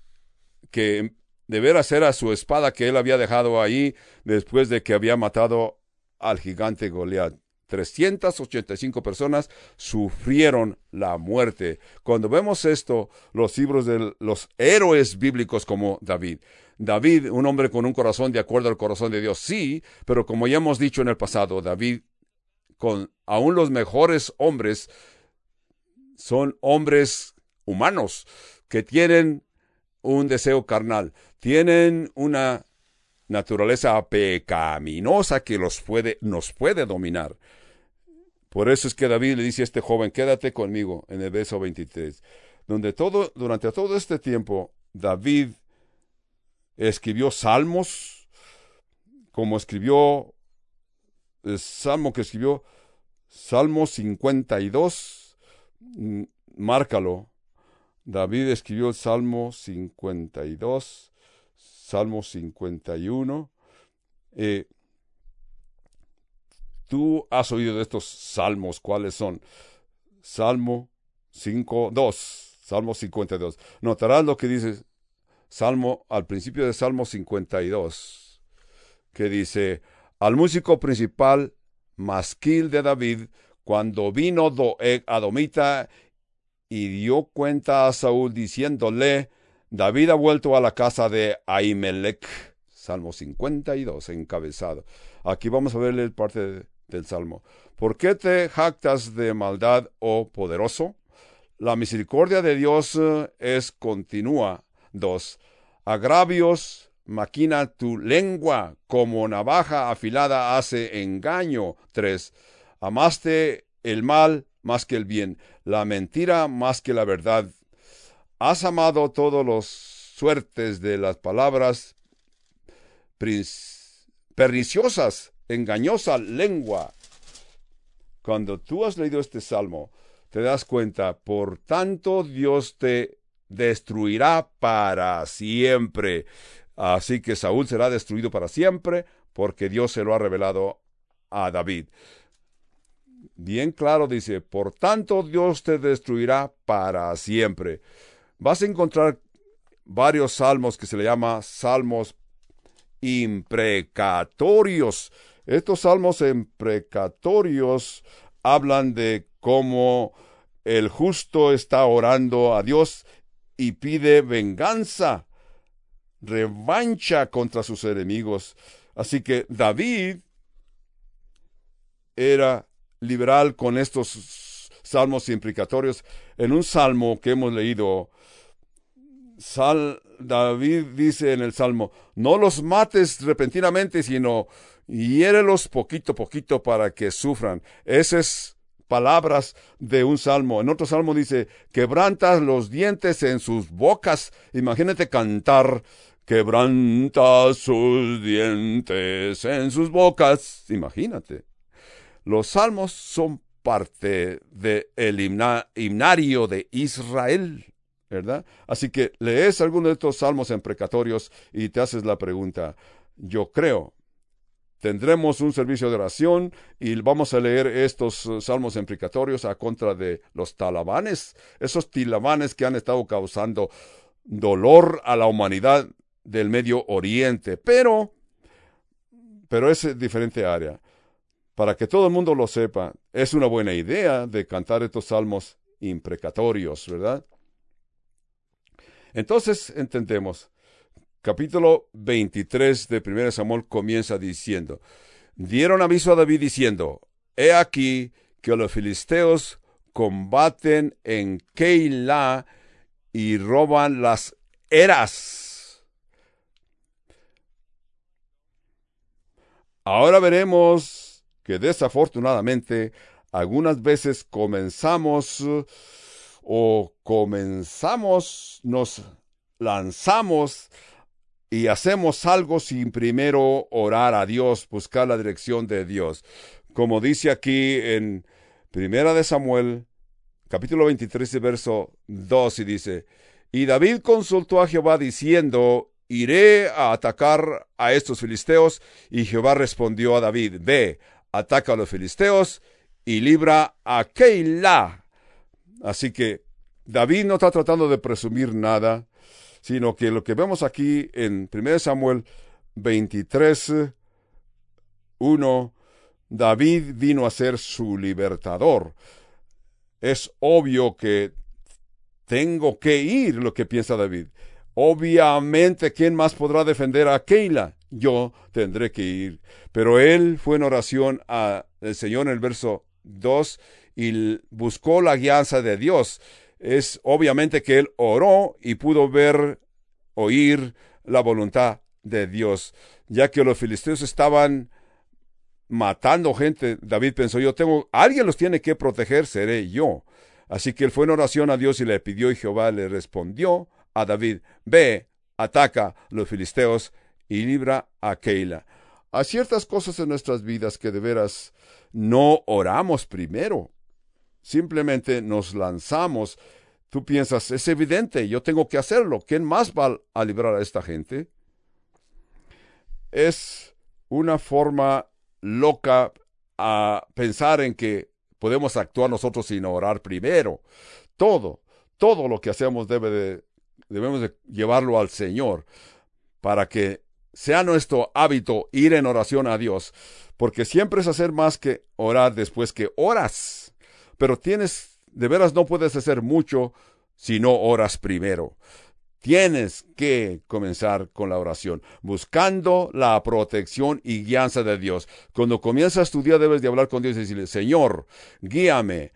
que de veras era su espada que él había dejado ahí después de que había matado al gigante Goliat. 385 personas sufrieron la muerte. Cuando vemos esto, los libros de los héroes bíblicos como David. David, un hombre con un corazón de acuerdo al corazón de Dios, sí, pero como ya hemos dicho en el pasado, David, con aún los mejores hombres, son hombres humanos que tienen un deseo carnal tienen una naturaleza pecaminosa que los puede, nos puede dominar. Por eso es que David le dice a este joven, quédate conmigo, en el verso 23, donde todo, durante todo este tiempo, David escribió salmos, como escribió el salmo que escribió, Salmo 52, mm, márcalo. David escribió el Salmo 52, Salmo 51. Eh, Tú has oído de estos salmos, ¿cuáles son? Salmo 5, 2, Salmo 52. Notarás lo que dice Salmo, al principio de Salmo 52, que dice, al músico principal, masquil de David, cuando vino Doeg Adomita y dio cuenta a Saúl diciéndole, David ha vuelto a la casa de Ahimelech. Salmo 52, encabezado. Aquí vamos a verle parte del Salmo. ¿Por qué te jactas de maldad, oh poderoso? La misericordia de Dios eh, es continua. 2. Agravios maquina tu lengua, como navaja afilada hace engaño. 3. Amaste el mal más que el bien, la mentira más que la verdad. Has amado todos los suertes de las palabras perniciosas, engañosa lengua. Cuando tú has leído este salmo, te das cuenta, por tanto Dios te destruirá para siempre. Así que Saúl será destruido para siempre, porque Dios se lo ha revelado a David. Bien claro dice, por tanto Dios te destruirá para siempre. Vas a encontrar varios salmos que se le llama salmos imprecatorios. Estos salmos imprecatorios hablan de cómo el justo está orando a Dios y pide venganza, revancha contra sus enemigos. Así que David era liberal con estos salmos imprecatorios. En un salmo que hemos leído, Sal, David dice en el Salmo, no los mates repentinamente, sino hiérelos poquito a poquito para que sufran. Esas palabras de un salmo. En otro salmo dice, quebrantas los dientes en sus bocas. Imagínate cantar, quebranta sus dientes en sus bocas. Imagínate. Los salmos son parte del himnario de Israel. ¿verdad? Así que lees alguno de estos salmos imprecatorios y te haces la pregunta, yo creo, tendremos un servicio de oración y vamos a leer estos uh, salmos imprecatorios a contra de los talabanes, esos tilabanes que han estado causando dolor a la humanidad del Medio Oriente, pero, pero es diferente área. Para que todo el mundo lo sepa, es una buena idea de cantar estos salmos imprecatorios, ¿verdad? Entonces entendemos. Capítulo 23 de 1 Samuel comienza diciendo, dieron aviso a David diciendo, he aquí que los filisteos combaten en Keilah y roban las eras. Ahora veremos que desafortunadamente algunas veces comenzamos o comenzamos, nos lanzamos y hacemos algo sin primero orar a Dios, buscar la dirección de Dios. Como dice aquí en Primera de Samuel, capítulo 23, verso 2, y dice, y David consultó a Jehová diciendo, iré a atacar a estos filisteos, y Jehová respondió a David, ve, ataca a los filisteos y libra a Keilah Así que David no está tratando de presumir nada, sino que lo que vemos aquí en 1 Samuel 23, 1, David vino a ser su libertador. Es obvio que tengo que ir, lo que piensa David. Obviamente, ¿quién más podrá defender a Keila? Yo tendré que ir. Pero él fue en oración al Señor en el verso 2 y buscó la guianza de Dios. Es obviamente que él oró y pudo ver, oír la voluntad de Dios, ya que los filisteos estaban matando gente. David pensó, yo tengo, alguien los tiene que proteger, seré yo. Así que él fue en oración a Dios y le pidió y Jehová le respondió a David, ve, ataca los filisteos y libra a Keila. Hay ciertas cosas en nuestras vidas que de veras no oramos primero simplemente nos lanzamos. Tú piensas, es evidente, yo tengo que hacerlo. ¿Quién más va a librar a esta gente? Es una forma loca a pensar en que podemos actuar nosotros sin orar primero. Todo, todo lo que hacemos debe de, debemos de llevarlo al Señor para que sea nuestro hábito ir en oración a Dios, porque siempre es hacer más que orar después que oras. Pero tienes, de veras no puedes hacer mucho si no oras primero. Tienes que comenzar con la oración, buscando la protección y guianza de Dios. Cuando comienzas tu día debes de hablar con Dios y decirle, Señor, guíame,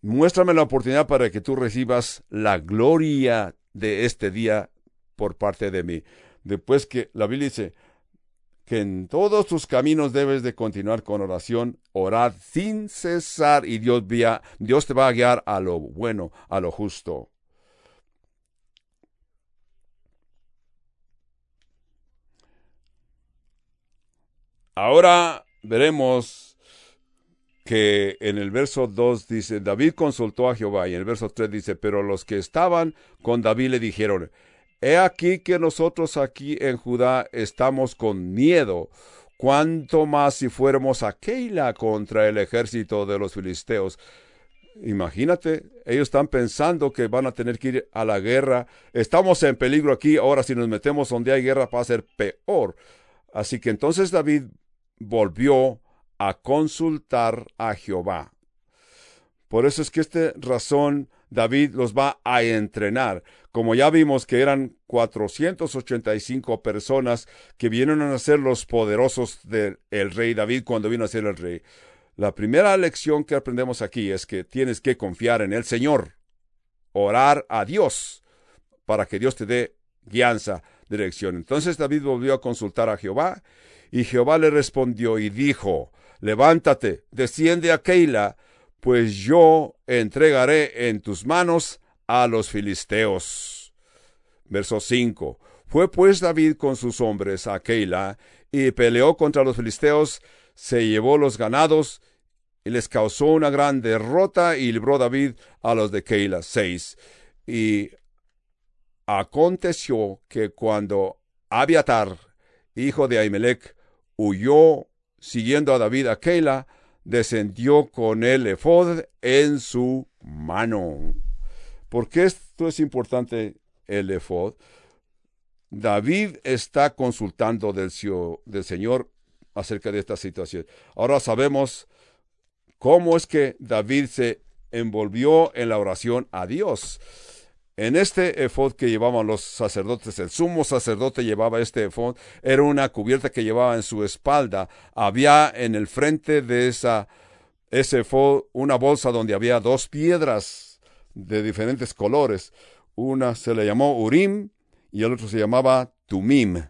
muéstrame la oportunidad para que tú recibas la gloria de este día por parte de mí. Después que la Biblia dice que en todos tus caminos debes de continuar con oración, orad sin cesar y Dios, Dios te va a guiar a lo bueno, a lo justo. Ahora veremos que en el verso 2 dice, David consultó a Jehová, y en el verso 3 dice, pero los que estaban con David le dijeron, He aquí que nosotros aquí en Judá estamos con miedo, cuanto más si fuéramos a Keila contra el ejército de los filisteos. Imagínate, ellos están pensando que van a tener que ir a la guerra. Estamos en peligro aquí, ahora si nos metemos donde hay guerra va a ser peor. Así que entonces David volvió a consultar a Jehová. Por eso es que esta razón David los va a entrenar. Como ya vimos que eran 485 personas que vinieron a ser los poderosos del rey David cuando vino a ser el rey. La primera lección que aprendemos aquí es que tienes que confiar en el Señor, orar a Dios para que Dios te dé guianza, dirección. Entonces David volvió a consultar a Jehová y Jehová le respondió y dijo, levántate, desciende a Keila, pues yo entregaré en tus manos a los filisteos. Verso 5. Fue pues David con sus hombres a Keila, y peleó contra los filisteos, se llevó los ganados, y les causó una gran derrota, y libró David a los de Keila. 6. Y aconteció que cuando Abiatar, hijo de Ahimelech, huyó siguiendo a David a Keila, descendió con el efod en su mano. ¿Por qué esto es importante el efod? David está consultando del, del Señor acerca de esta situación. Ahora sabemos cómo es que David se envolvió en la oración a Dios. En este efod que llevaban los sacerdotes, el sumo sacerdote llevaba este efod, era una cubierta que llevaba en su espalda. Había en el frente de esa, ese efod una bolsa donde había dos piedras de diferentes colores. Una se le llamó Urim y el otro se llamaba Tumim.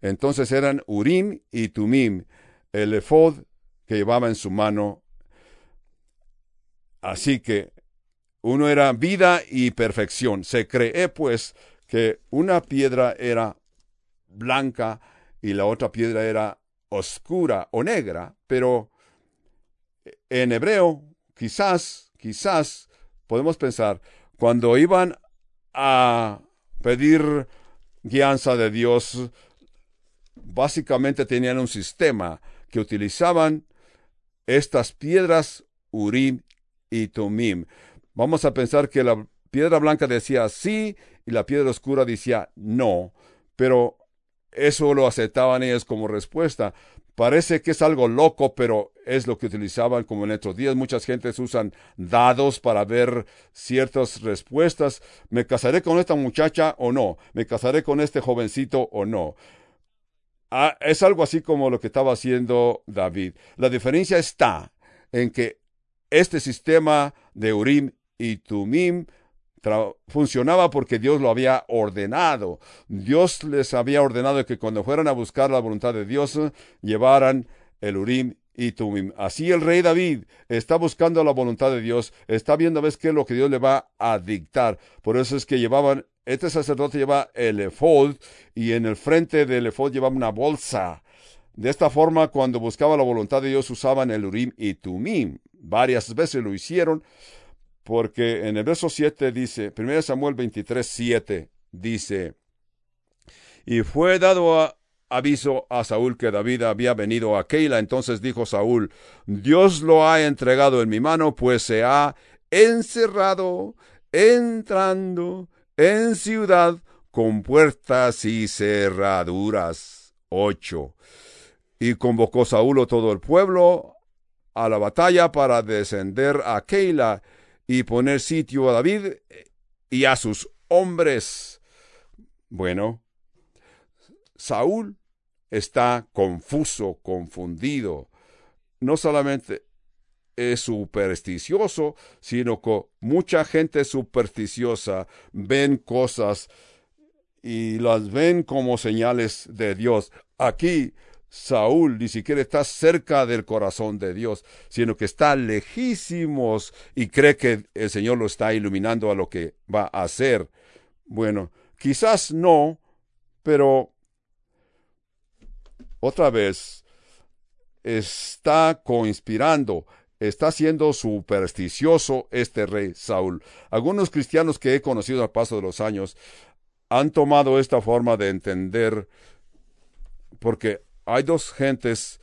Entonces eran Urim y Tumim, el efod que llevaba en su mano. Así que uno era vida y perfección. Se cree, pues, que una piedra era blanca y la otra piedra era oscura o negra, pero en hebreo, quizás, quizás, podemos pensar, cuando iban a pedir guianza de Dios, básicamente tenían un sistema que utilizaban estas piedras Urim y Tumim. Vamos a pensar que la piedra blanca decía sí y la piedra oscura decía no, pero eso lo aceptaban ellos como respuesta. Parece que es algo loco, pero es lo que utilizaban como en estos días. Muchas gentes usan dados para ver ciertas respuestas. ¿Me casaré con esta muchacha o no? ¿Me casaré con este jovencito o no? Ah, es algo así como lo que estaba haciendo David. La diferencia está en que este sistema de Urim y Tumim funcionaba porque Dios lo había ordenado. Dios les había ordenado que cuando fueran a buscar la voluntad de Dios, llevaran el Urim y Tumim. Así el rey David está buscando la voluntad de Dios, está viendo a ver qué es lo que Dios le va a dictar. Por eso es que llevaban, este sacerdote lleva el efod y en el frente del efod llevaba una bolsa. De esta forma, cuando buscaba la voluntad de Dios, usaban el Urim y Tumim. Varias veces lo hicieron, porque en el verso 7 dice, 1 Samuel 23, 7 dice, y fue dado aviso a Saúl que David había venido a Keila. Entonces dijo Saúl, Dios lo ha entregado en mi mano, pues se ha encerrado entrando en ciudad con puertas y cerraduras. 8. Y convocó Saúl a todo el pueblo a la batalla para descender a Keila y poner sitio a David y a sus hombres. Bueno, Saúl está confuso, confundido. No solamente es supersticioso, sino que mucha gente supersticiosa ven cosas y las ven como señales de Dios. Aquí Saúl ni siquiera está cerca del corazón de Dios, sino que está lejísimos y cree que el Señor lo está iluminando a lo que va a hacer. Bueno, quizás no, pero otra vez está conspirando, está siendo supersticioso este rey Saúl. Algunos cristianos que he conocido al paso de los años han tomado esta forma de entender porque hay dos gentes,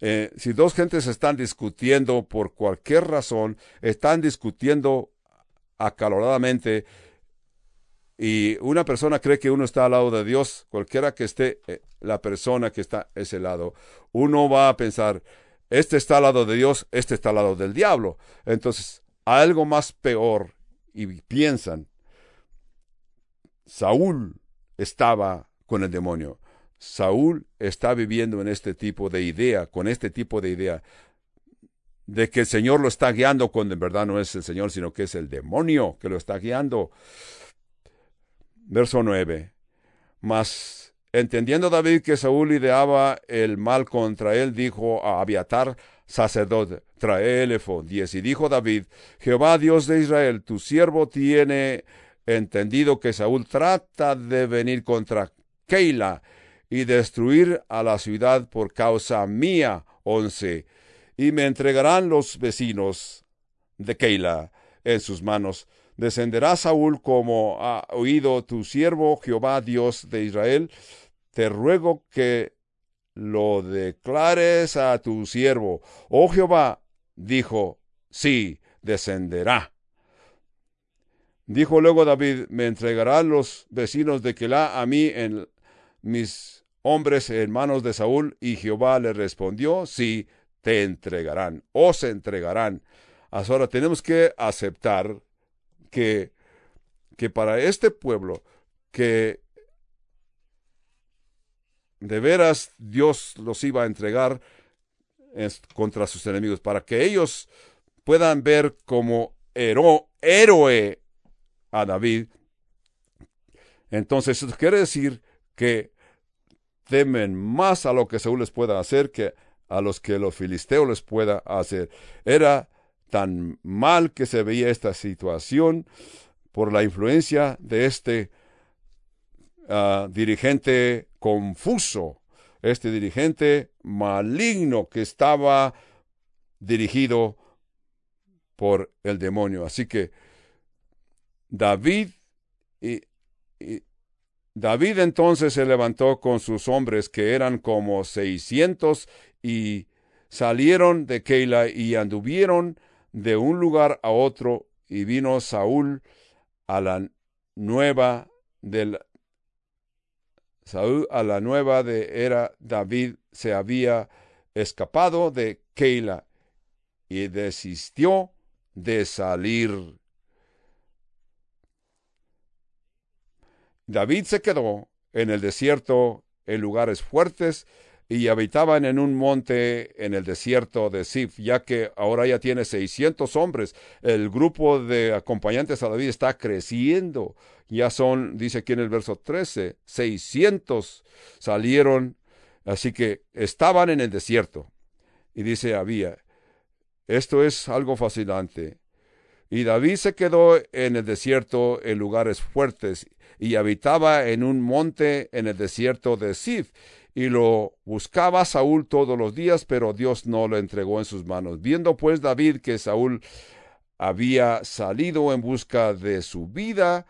eh, si dos gentes están discutiendo por cualquier razón, están discutiendo acaloradamente y una persona cree que uno está al lado de Dios, cualquiera que esté eh, la persona que está a ese lado, uno va a pensar, este está al lado de Dios, este está al lado del diablo. Entonces, algo más peor, y piensan, Saúl estaba con el demonio. Saúl está viviendo en este tipo de idea, con este tipo de idea, de que el Señor lo está guiando cuando en verdad no es el Señor, sino que es el demonio que lo está guiando. Verso 9. Mas entendiendo David que Saúl ideaba el mal contra él, dijo a Abiatar, sacerdote, trae el efod. Y dijo David, Jehová Dios de Israel, tu siervo tiene entendido que Saúl trata de venir contra Keila y destruir a la ciudad por causa mía. Once. Y me entregarán los vecinos de Keila en sus manos descenderá Saúl como ha oído tu siervo Jehová Dios de Israel. Te ruego que lo declares a tu siervo. Oh Jehová, dijo, sí, descenderá. Dijo luego David, me entregarán los vecinos de Kelá a mí en mis hombres en manos de Saúl. Y Jehová le respondió, sí, te entregarán, os entregarán. Ahora tenemos que aceptar que, que para este pueblo, que de veras Dios los iba a entregar contra sus enemigos, para que ellos puedan ver como héroe a David. Entonces, eso quiere decir que temen más a lo que Saúl les pueda hacer que a los que los filisteos les pueda hacer. Era tan mal que se veía esta situación por la influencia de este ah, dirigente confuso, este dirigente maligno que estaba dirigido por el demonio. Así que David y, David entonces se levantó con sus hombres que eran como seiscientos y salieron de Keila y anduvieron de un lugar a otro y vino Saúl a la nueva del Saúl a la nueva de era David se había escapado de Keila y desistió de salir. David se quedó en el desierto en lugares fuertes y habitaban en un monte en el desierto de Sif, ya que ahora ya tiene 600 hombres. El grupo de acompañantes a David está creciendo. Ya son, dice aquí en el verso 13, 600 salieron, así que estaban en el desierto. Y dice, había, esto es algo fascinante. Y David se quedó en el desierto en lugares fuertes y habitaba en un monte en el desierto de Sif y lo buscaba Saúl todos los días, pero Dios no lo entregó en sus manos. Viendo pues David que Saúl había salido en busca de su vida,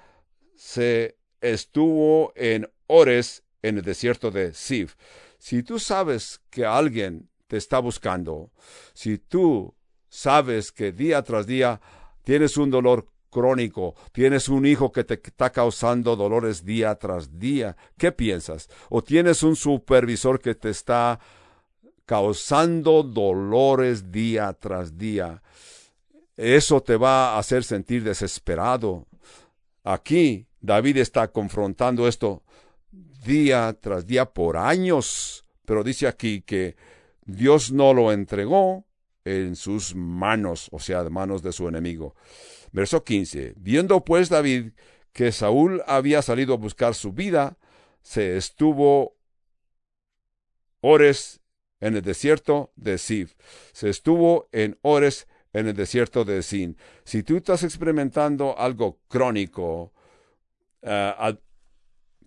se estuvo en Ores, en el desierto de Sif. Si tú sabes que alguien te está buscando, si tú sabes que día tras día tienes un dolor crónico, tienes un hijo que te está causando dolores día tras día, ¿qué piensas? O tienes un supervisor que te está causando dolores día tras día. Eso te va a hacer sentir desesperado. Aquí David está confrontando esto día tras día por años, pero dice aquí que Dios no lo entregó en sus manos, o sea, manos de su enemigo. Verso 15. Viendo pues David que Saúl había salido a buscar su vida, se estuvo Ores en el desierto de Sif. Se estuvo en Ores en el desierto de Sin. Si tú estás experimentando algo crónico, uh,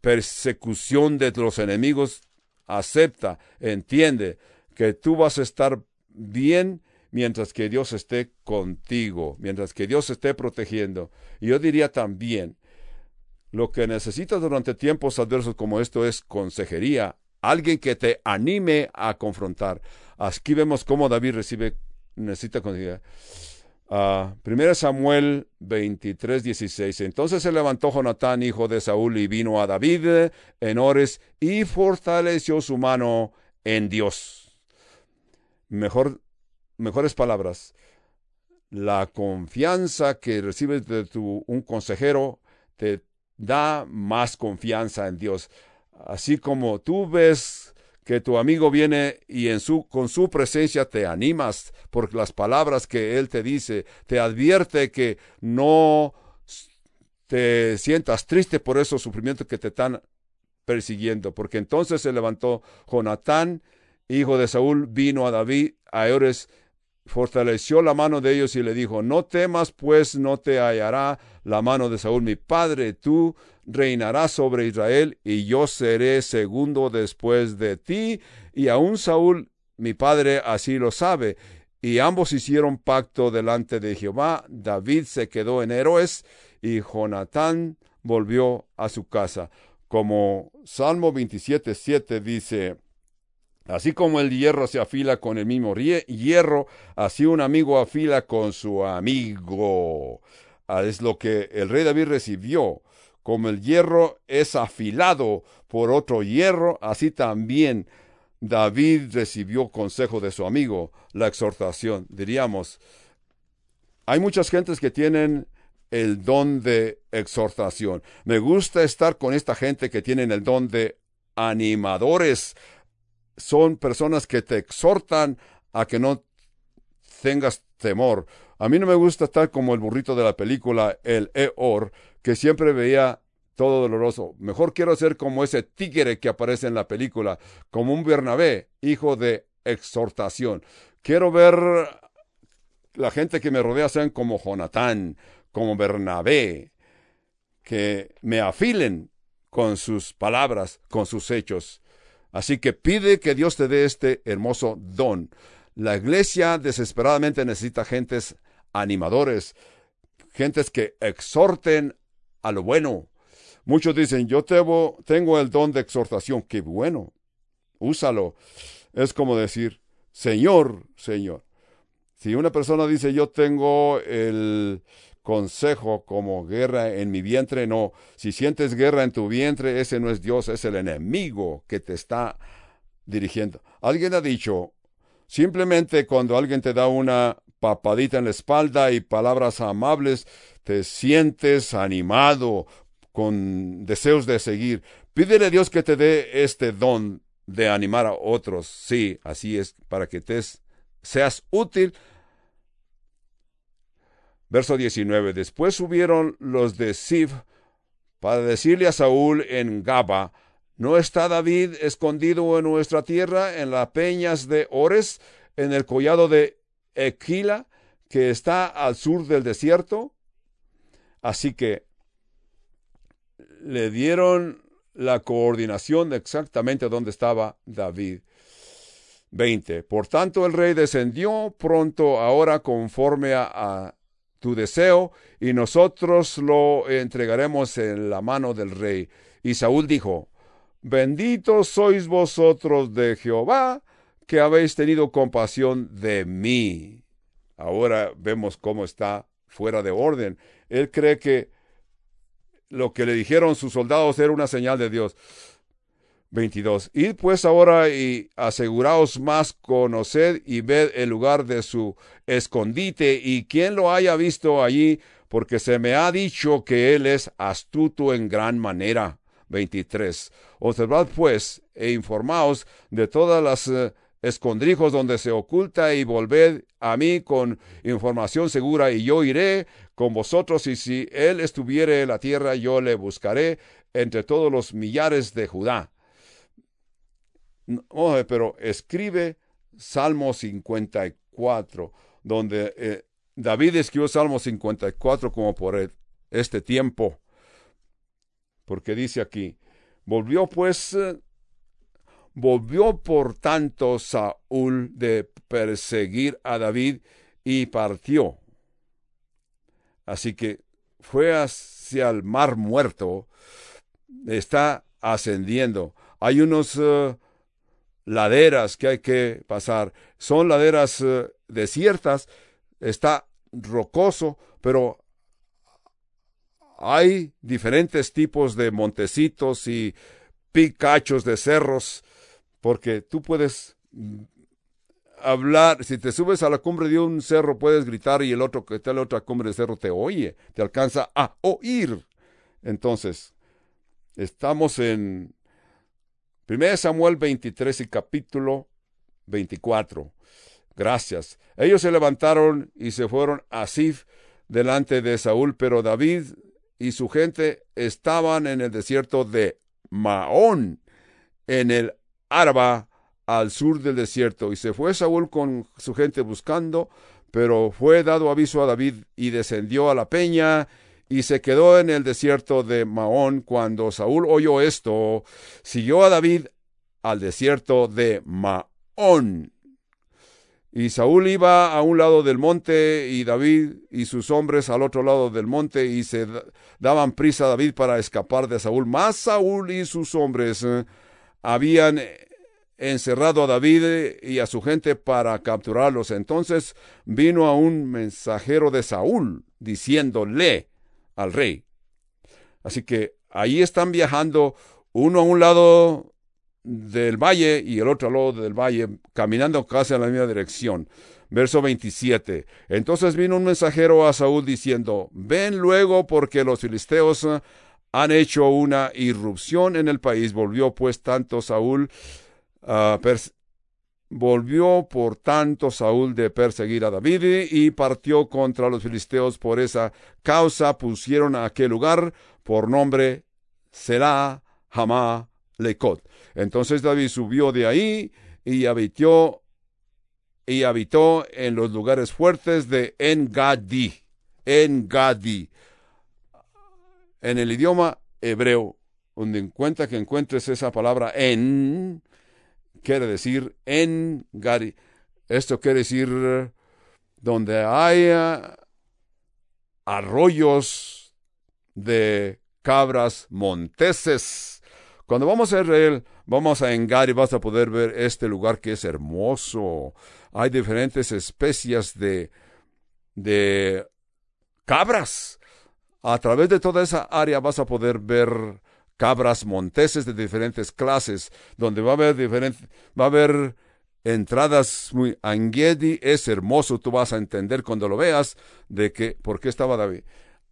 persecución de los enemigos, acepta, entiende que tú vas a estar bien mientras que Dios esté contigo, mientras que Dios esté protegiendo. Y yo diría también, lo que necesitas durante tiempos adversos como esto es consejería, alguien que te anime a confrontar. Aquí vemos cómo David recibe, necesita consejería. Uh, 1 Samuel 23, 16. Entonces se levantó Jonatán, hijo de Saúl, y vino a David en Ores y fortaleció su mano en Dios. Mejor mejores palabras, la confianza que recibes de tu, un consejero te da más confianza en Dios. Así como tú ves que tu amigo viene y en su, con su presencia te animas por las palabras que él te dice, te advierte que no te sientas triste por esos sufrimientos que te están persiguiendo, porque entonces se levantó Jonatán, hijo de Saúl, vino a David, a Eures, fortaleció la mano de ellos y le dijo, no temas, pues no te hallará la mano de Saúl mi padre, tú reinarás sobre Israel y yo seré segundo después de ti, y aún Saúl mi padre así lo sabe. Y ambos hicieron pacto delante de Jehová, David se quedó en héroes y Jonatán volvió a su casa. Como Salmo 27, 7 dice, Así como el hierro se afila con el mismo hierro, así un amigo afila con su amigo. Ah, es lo que el rey David recibió. Como el hierro es afilado por otro hierro, así también David recibió consejo de su amigo, la exhortación. Diríamos, hay muchas gentes que tienen el don de exhortación. Me gusta estar con esta gente que tienen el don de animadores son personas que te exhortan a que no tengas temor. A mí no me gusta estar como el burrito de la película, el Eor, que siempre veía todo doloroso. Mejor quiero ser como ese tigre que aparece en la película, como un Bernabé, hijo de exhortación. Quiero ver la gente que me rodea sean como Jonatán, como Bernabé, que me afilen con sus palabras, con sus hechos. Así que pide que Dios te dé este hermoso don. La iglesia desesperadamente necesita gentes animadores, gentes que exhorten a lo bueno. Muchos dicen, yo tengo el don de exhortación. Qué bueno. Úsalo. Es como decir, Señor, Señor. Si una persona dice, yo tengo el, consejo como guerra en mi vientre, no. Si sientes guerra en tu vientre, ese no es Dios, es el enemigo que te está dirigiendo. Alguien ha dicho, simplemente cuando alguien te da una papadita en la espalda y palabras amables, te sientes animado, con deseos de seguir. Pídele a Dios que te dé este don de animar a otros. Sí, así es, para que te seas útil Verso 19. Después subieron los de Sif para decirle a Saúl en Gaba, ¿no está David escondido en nuestra tierra, en las peñas de Ores, en el collado de Equila, que está al sur del desierto? Así que le dieron la coordinación exactamente dónde estaba David. 20. Por tanto, el rey descendió pronto ahora conforme a tu deseo, y nosotros lo entregaremos en la mano del rey. Y Saúl dijo, Benditos sois vosotros de Jehová, que habéis tenido compasión de mí. Ahora vemos cómo está fuera de orden. Él cree que lo que le dijeron sus soldados era una señal de Dios. 22. Id pues ahora y aseguraos más, conoced y ved el lugar de su escondite y quien lo haya visto allí, porque se me ha dicho que él es astuto en gran manera. 23. Observad pues e informaos de todas las eh, escondrijos donde se oculta y volved a mí con información segura y yo iré con vosotros y si él estuviere en la tierra yo le buscaré entre todos los millares de Judá pero escribe Salmo 54, donde eh, David escribió Salmo 54 como por este tiempo, porque dice aquí, volvió pues, eh, volvió por tanto Saúl de perseguir a David y partió. Así que fue hacia el mar muerto, está ascendiendo. Hay unos eh, laderas que hay que pasar. Son laderas eh, desiertas, está rocoso, pero hay diferentes tipos de montecitos y picachos de cerros, porque tú puedes mm, hablar, si te subes a la cumbre de un cerro puedes gritar y el otro que está en la otra cumbre del cerro te oye, te alcanza a oír. Entonces, estamos en 1 Samuel 23 y capítulo 24. Gracias. Ellos se levantaron y se fueron a Sif delante de Saúl, pero David y su gente estaban en el desierto de Maón, en el Arba, al sur del desierto. Y se fue Saúl con su gente buscando, pero fue dado aviso a David y descendió a la peña y se quedó en el desierto de Maón. Cuando Saúl oyó esto, siguió a David al desierto de Maón. Y Saúl iba a un lado del monte y David y sus hombres al otro lado del monte y se daban prisa a David para escapar de Saúl. Más Saúl y sus hombres eh, habían encerrado a David y a su gente para capturarlos. Entonces vino a un mensajero de Saúl diciéndole, al rey. Así que ahí están viajando uno a un lado del valle y el otro al lado del valle, caminando casi en la misma dirección. Verso 27. Entonces vino un mensajero a Saúl diciendo, ven luego porque los filisteos han hecho una irrupción en el país. Volvió pues tanto Saúl a Volvió por tanto Saúl de perseguir a David y partió contra los filisteos por esa causa pusieron a aquel lugar por nombre Selah Hamá Lecot. Entonces David subió de ahí y habitó y habitó en los lugares fuertes de Engadi. Engadi. En el idioma hebreo, donde encuentra que encuentres esa palabra en, quiere decir en Gari. Esto quiere decir donde haya arroyos de cabras monteses. Cuando vamos a Israel, vamos a Engari, vas a poder ver este lugar que es hermoso. Hay diferentes especies de, de cabras. A través de toda esa área vas a poder ver cabras monteses de diferentes clases, donde va a haber diferentes, va a haber entradas muy Angedi es hermoso, tú vas a entender cuando lo veas de que por qué estaba David.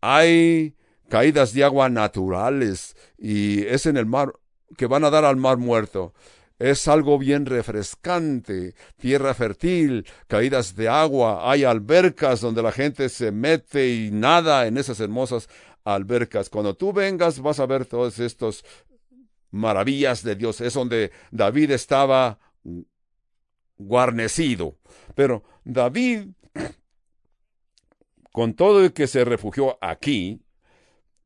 Hay caídas de agua naturales y es en el mar que van a dar al mar muerto. Es algo bien refrescante, tierra fértil, caídas de agua, hay albercas donde la gente se mete y nada en esas hermosas albercas. Cuando tú vengas vas a ver todas estas maravillas de Dios. Es donde David estaba guarnecido. Pero David, con todo el que se refugió aquí,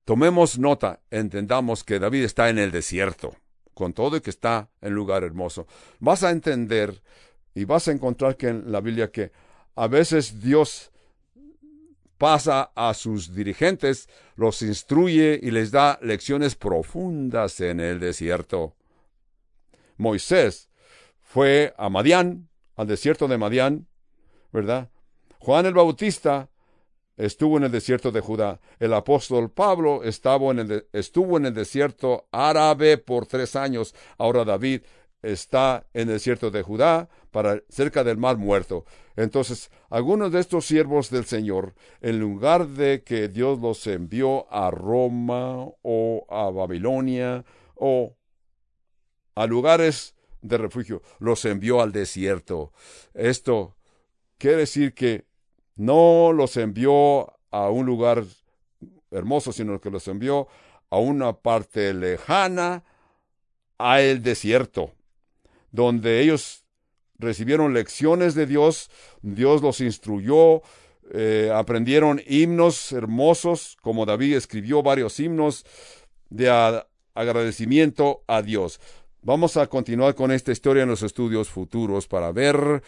tomemos nota, entendamos que David está en el desierto, con todo el que está en lugar hermoso. Vas a entender y vas a encontrar que en la Biblia que a veces Dios pasa a sus dirigentes, los instruye y les da lecciones profundas en el desierto. Moisés fue a Madián, al desierto de Madián, ¿verdad? Juan el Bautista estuvo en el desierto de Judá. El apóstol Pablo estuvo en el desierto árabe por tres años. Ahora David está en el desierto de Judá, para cerca del mar muerto. Entonces, algunos de estos siervos del Señor, en lugar de que Dios los envió a Roma o a Babilonia o a lugares de refugio, los envió al desierto. Esto quiere decir que no los envió a un lugar hermoso, sino que los envió a una parte lejana, a el desierto donde ellos recibieron lecciones de Dios, Dios los instruyó, eh, aprendieron himnos hermosos, como David escribió varios himnos de agradecimiento a Dios. Vamos a continuar con esta historia en los estudios futuros para ver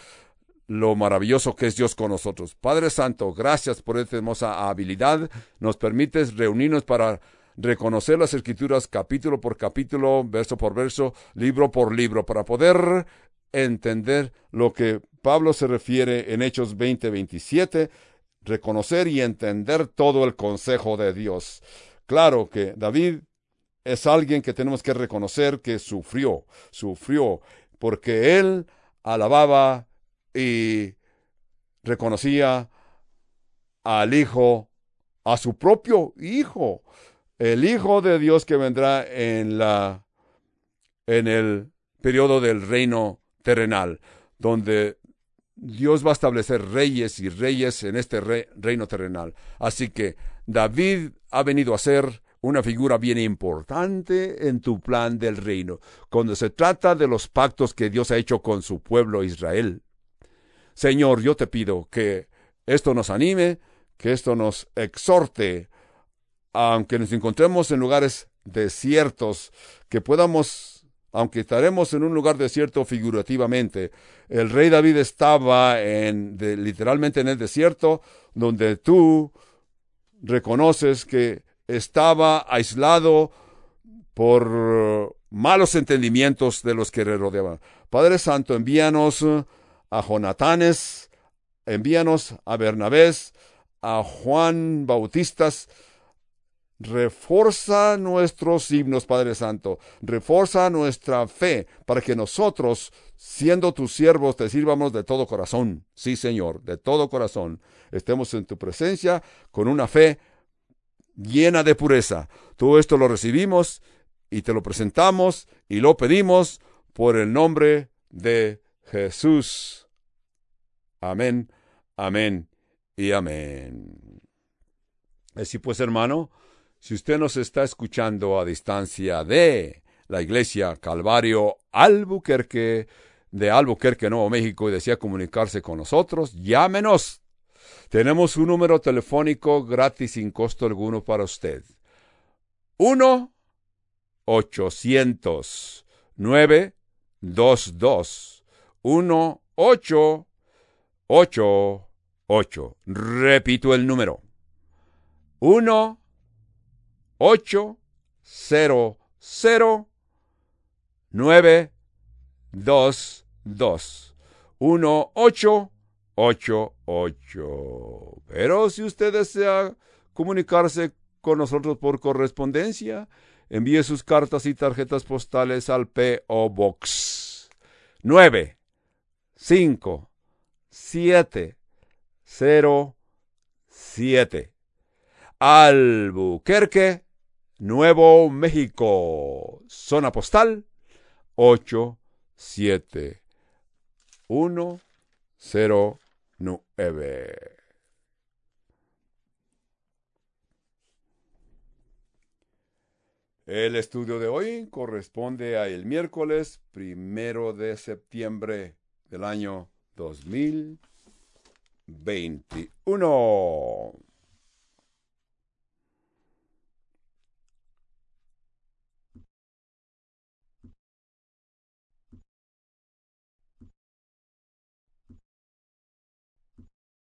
lo maravilloso que es Dios con nosotros. Padre Santo, gracias por esta hermosa habilidad. Nos permites reunirnos para reconocer las escrituras capítulo por capítulo, verso por verso, libro por libro, para poder entender lo que Pablo se refiere en Hechos 20-27, reconocer y entender todo el consejo de Dios. Claro que David es alguien que tenemos que reconocer que sufrió, sufrió, porque él alababa y reconocía al Hijo, a su propio Hijo, el Hijo de Dios que vendrá en la en el periodo del reino terrenal, donde Dios va a establecer reyes y reyes en este reino terrenal. Así que David ha venido a ser una figura bien importante en tu plan del reino, cuando se trata de los pactos que Dios ha hecho con su pueblo Israel. Señor, yo te pido que esto nos anime, que esto nos exhorte aunque nos encontremos en lugares desiertos, que podamos, aunque estaremos en un lugar desierto figurativamente, el rey David estaba en, literalmente en el desierto, donde tú reconoces que estaba aislado por malos entendimientos de los que le rodeaban. Padre Santo, envíanos a Jonatanes, envíanos a Bernabés, a Juan Bautistas, Refuerza nuestros himnos, Padre Santo. Refuerza nuestra fe para que nosotros, siendo tus siervos, te sirvamos de todo corazón. Sí, Señor, de todo corazón. Estemos en tu presencia con una fe llena de pureza. Todo esto lo recibimos y te lo presentamos y lo pedimos por el nombre de Jesús. Amén, amén y amén. Así pues, hermano, si usted nos está escuchando a distancia de la iglesia Calvario Albuquerque, de Albuquerque, Nuevo México, y desea comunicarse con nosotros, llámenos. Tenemos un número telefónico gratis sin costo alguno para usted. 1 800 922 1888. Repito el número. 1 800-922. 1888. Pero si usted desea comunicarse con nosotros por correspondencia, envíe sus cartas y tarjetas postales al P.O. Box 9 5 7 0 7 Albuquerque, Nuevo México, zona postal 87109. El estudio de hoy corresponde a el miércoles primero de septiembre del año 2021.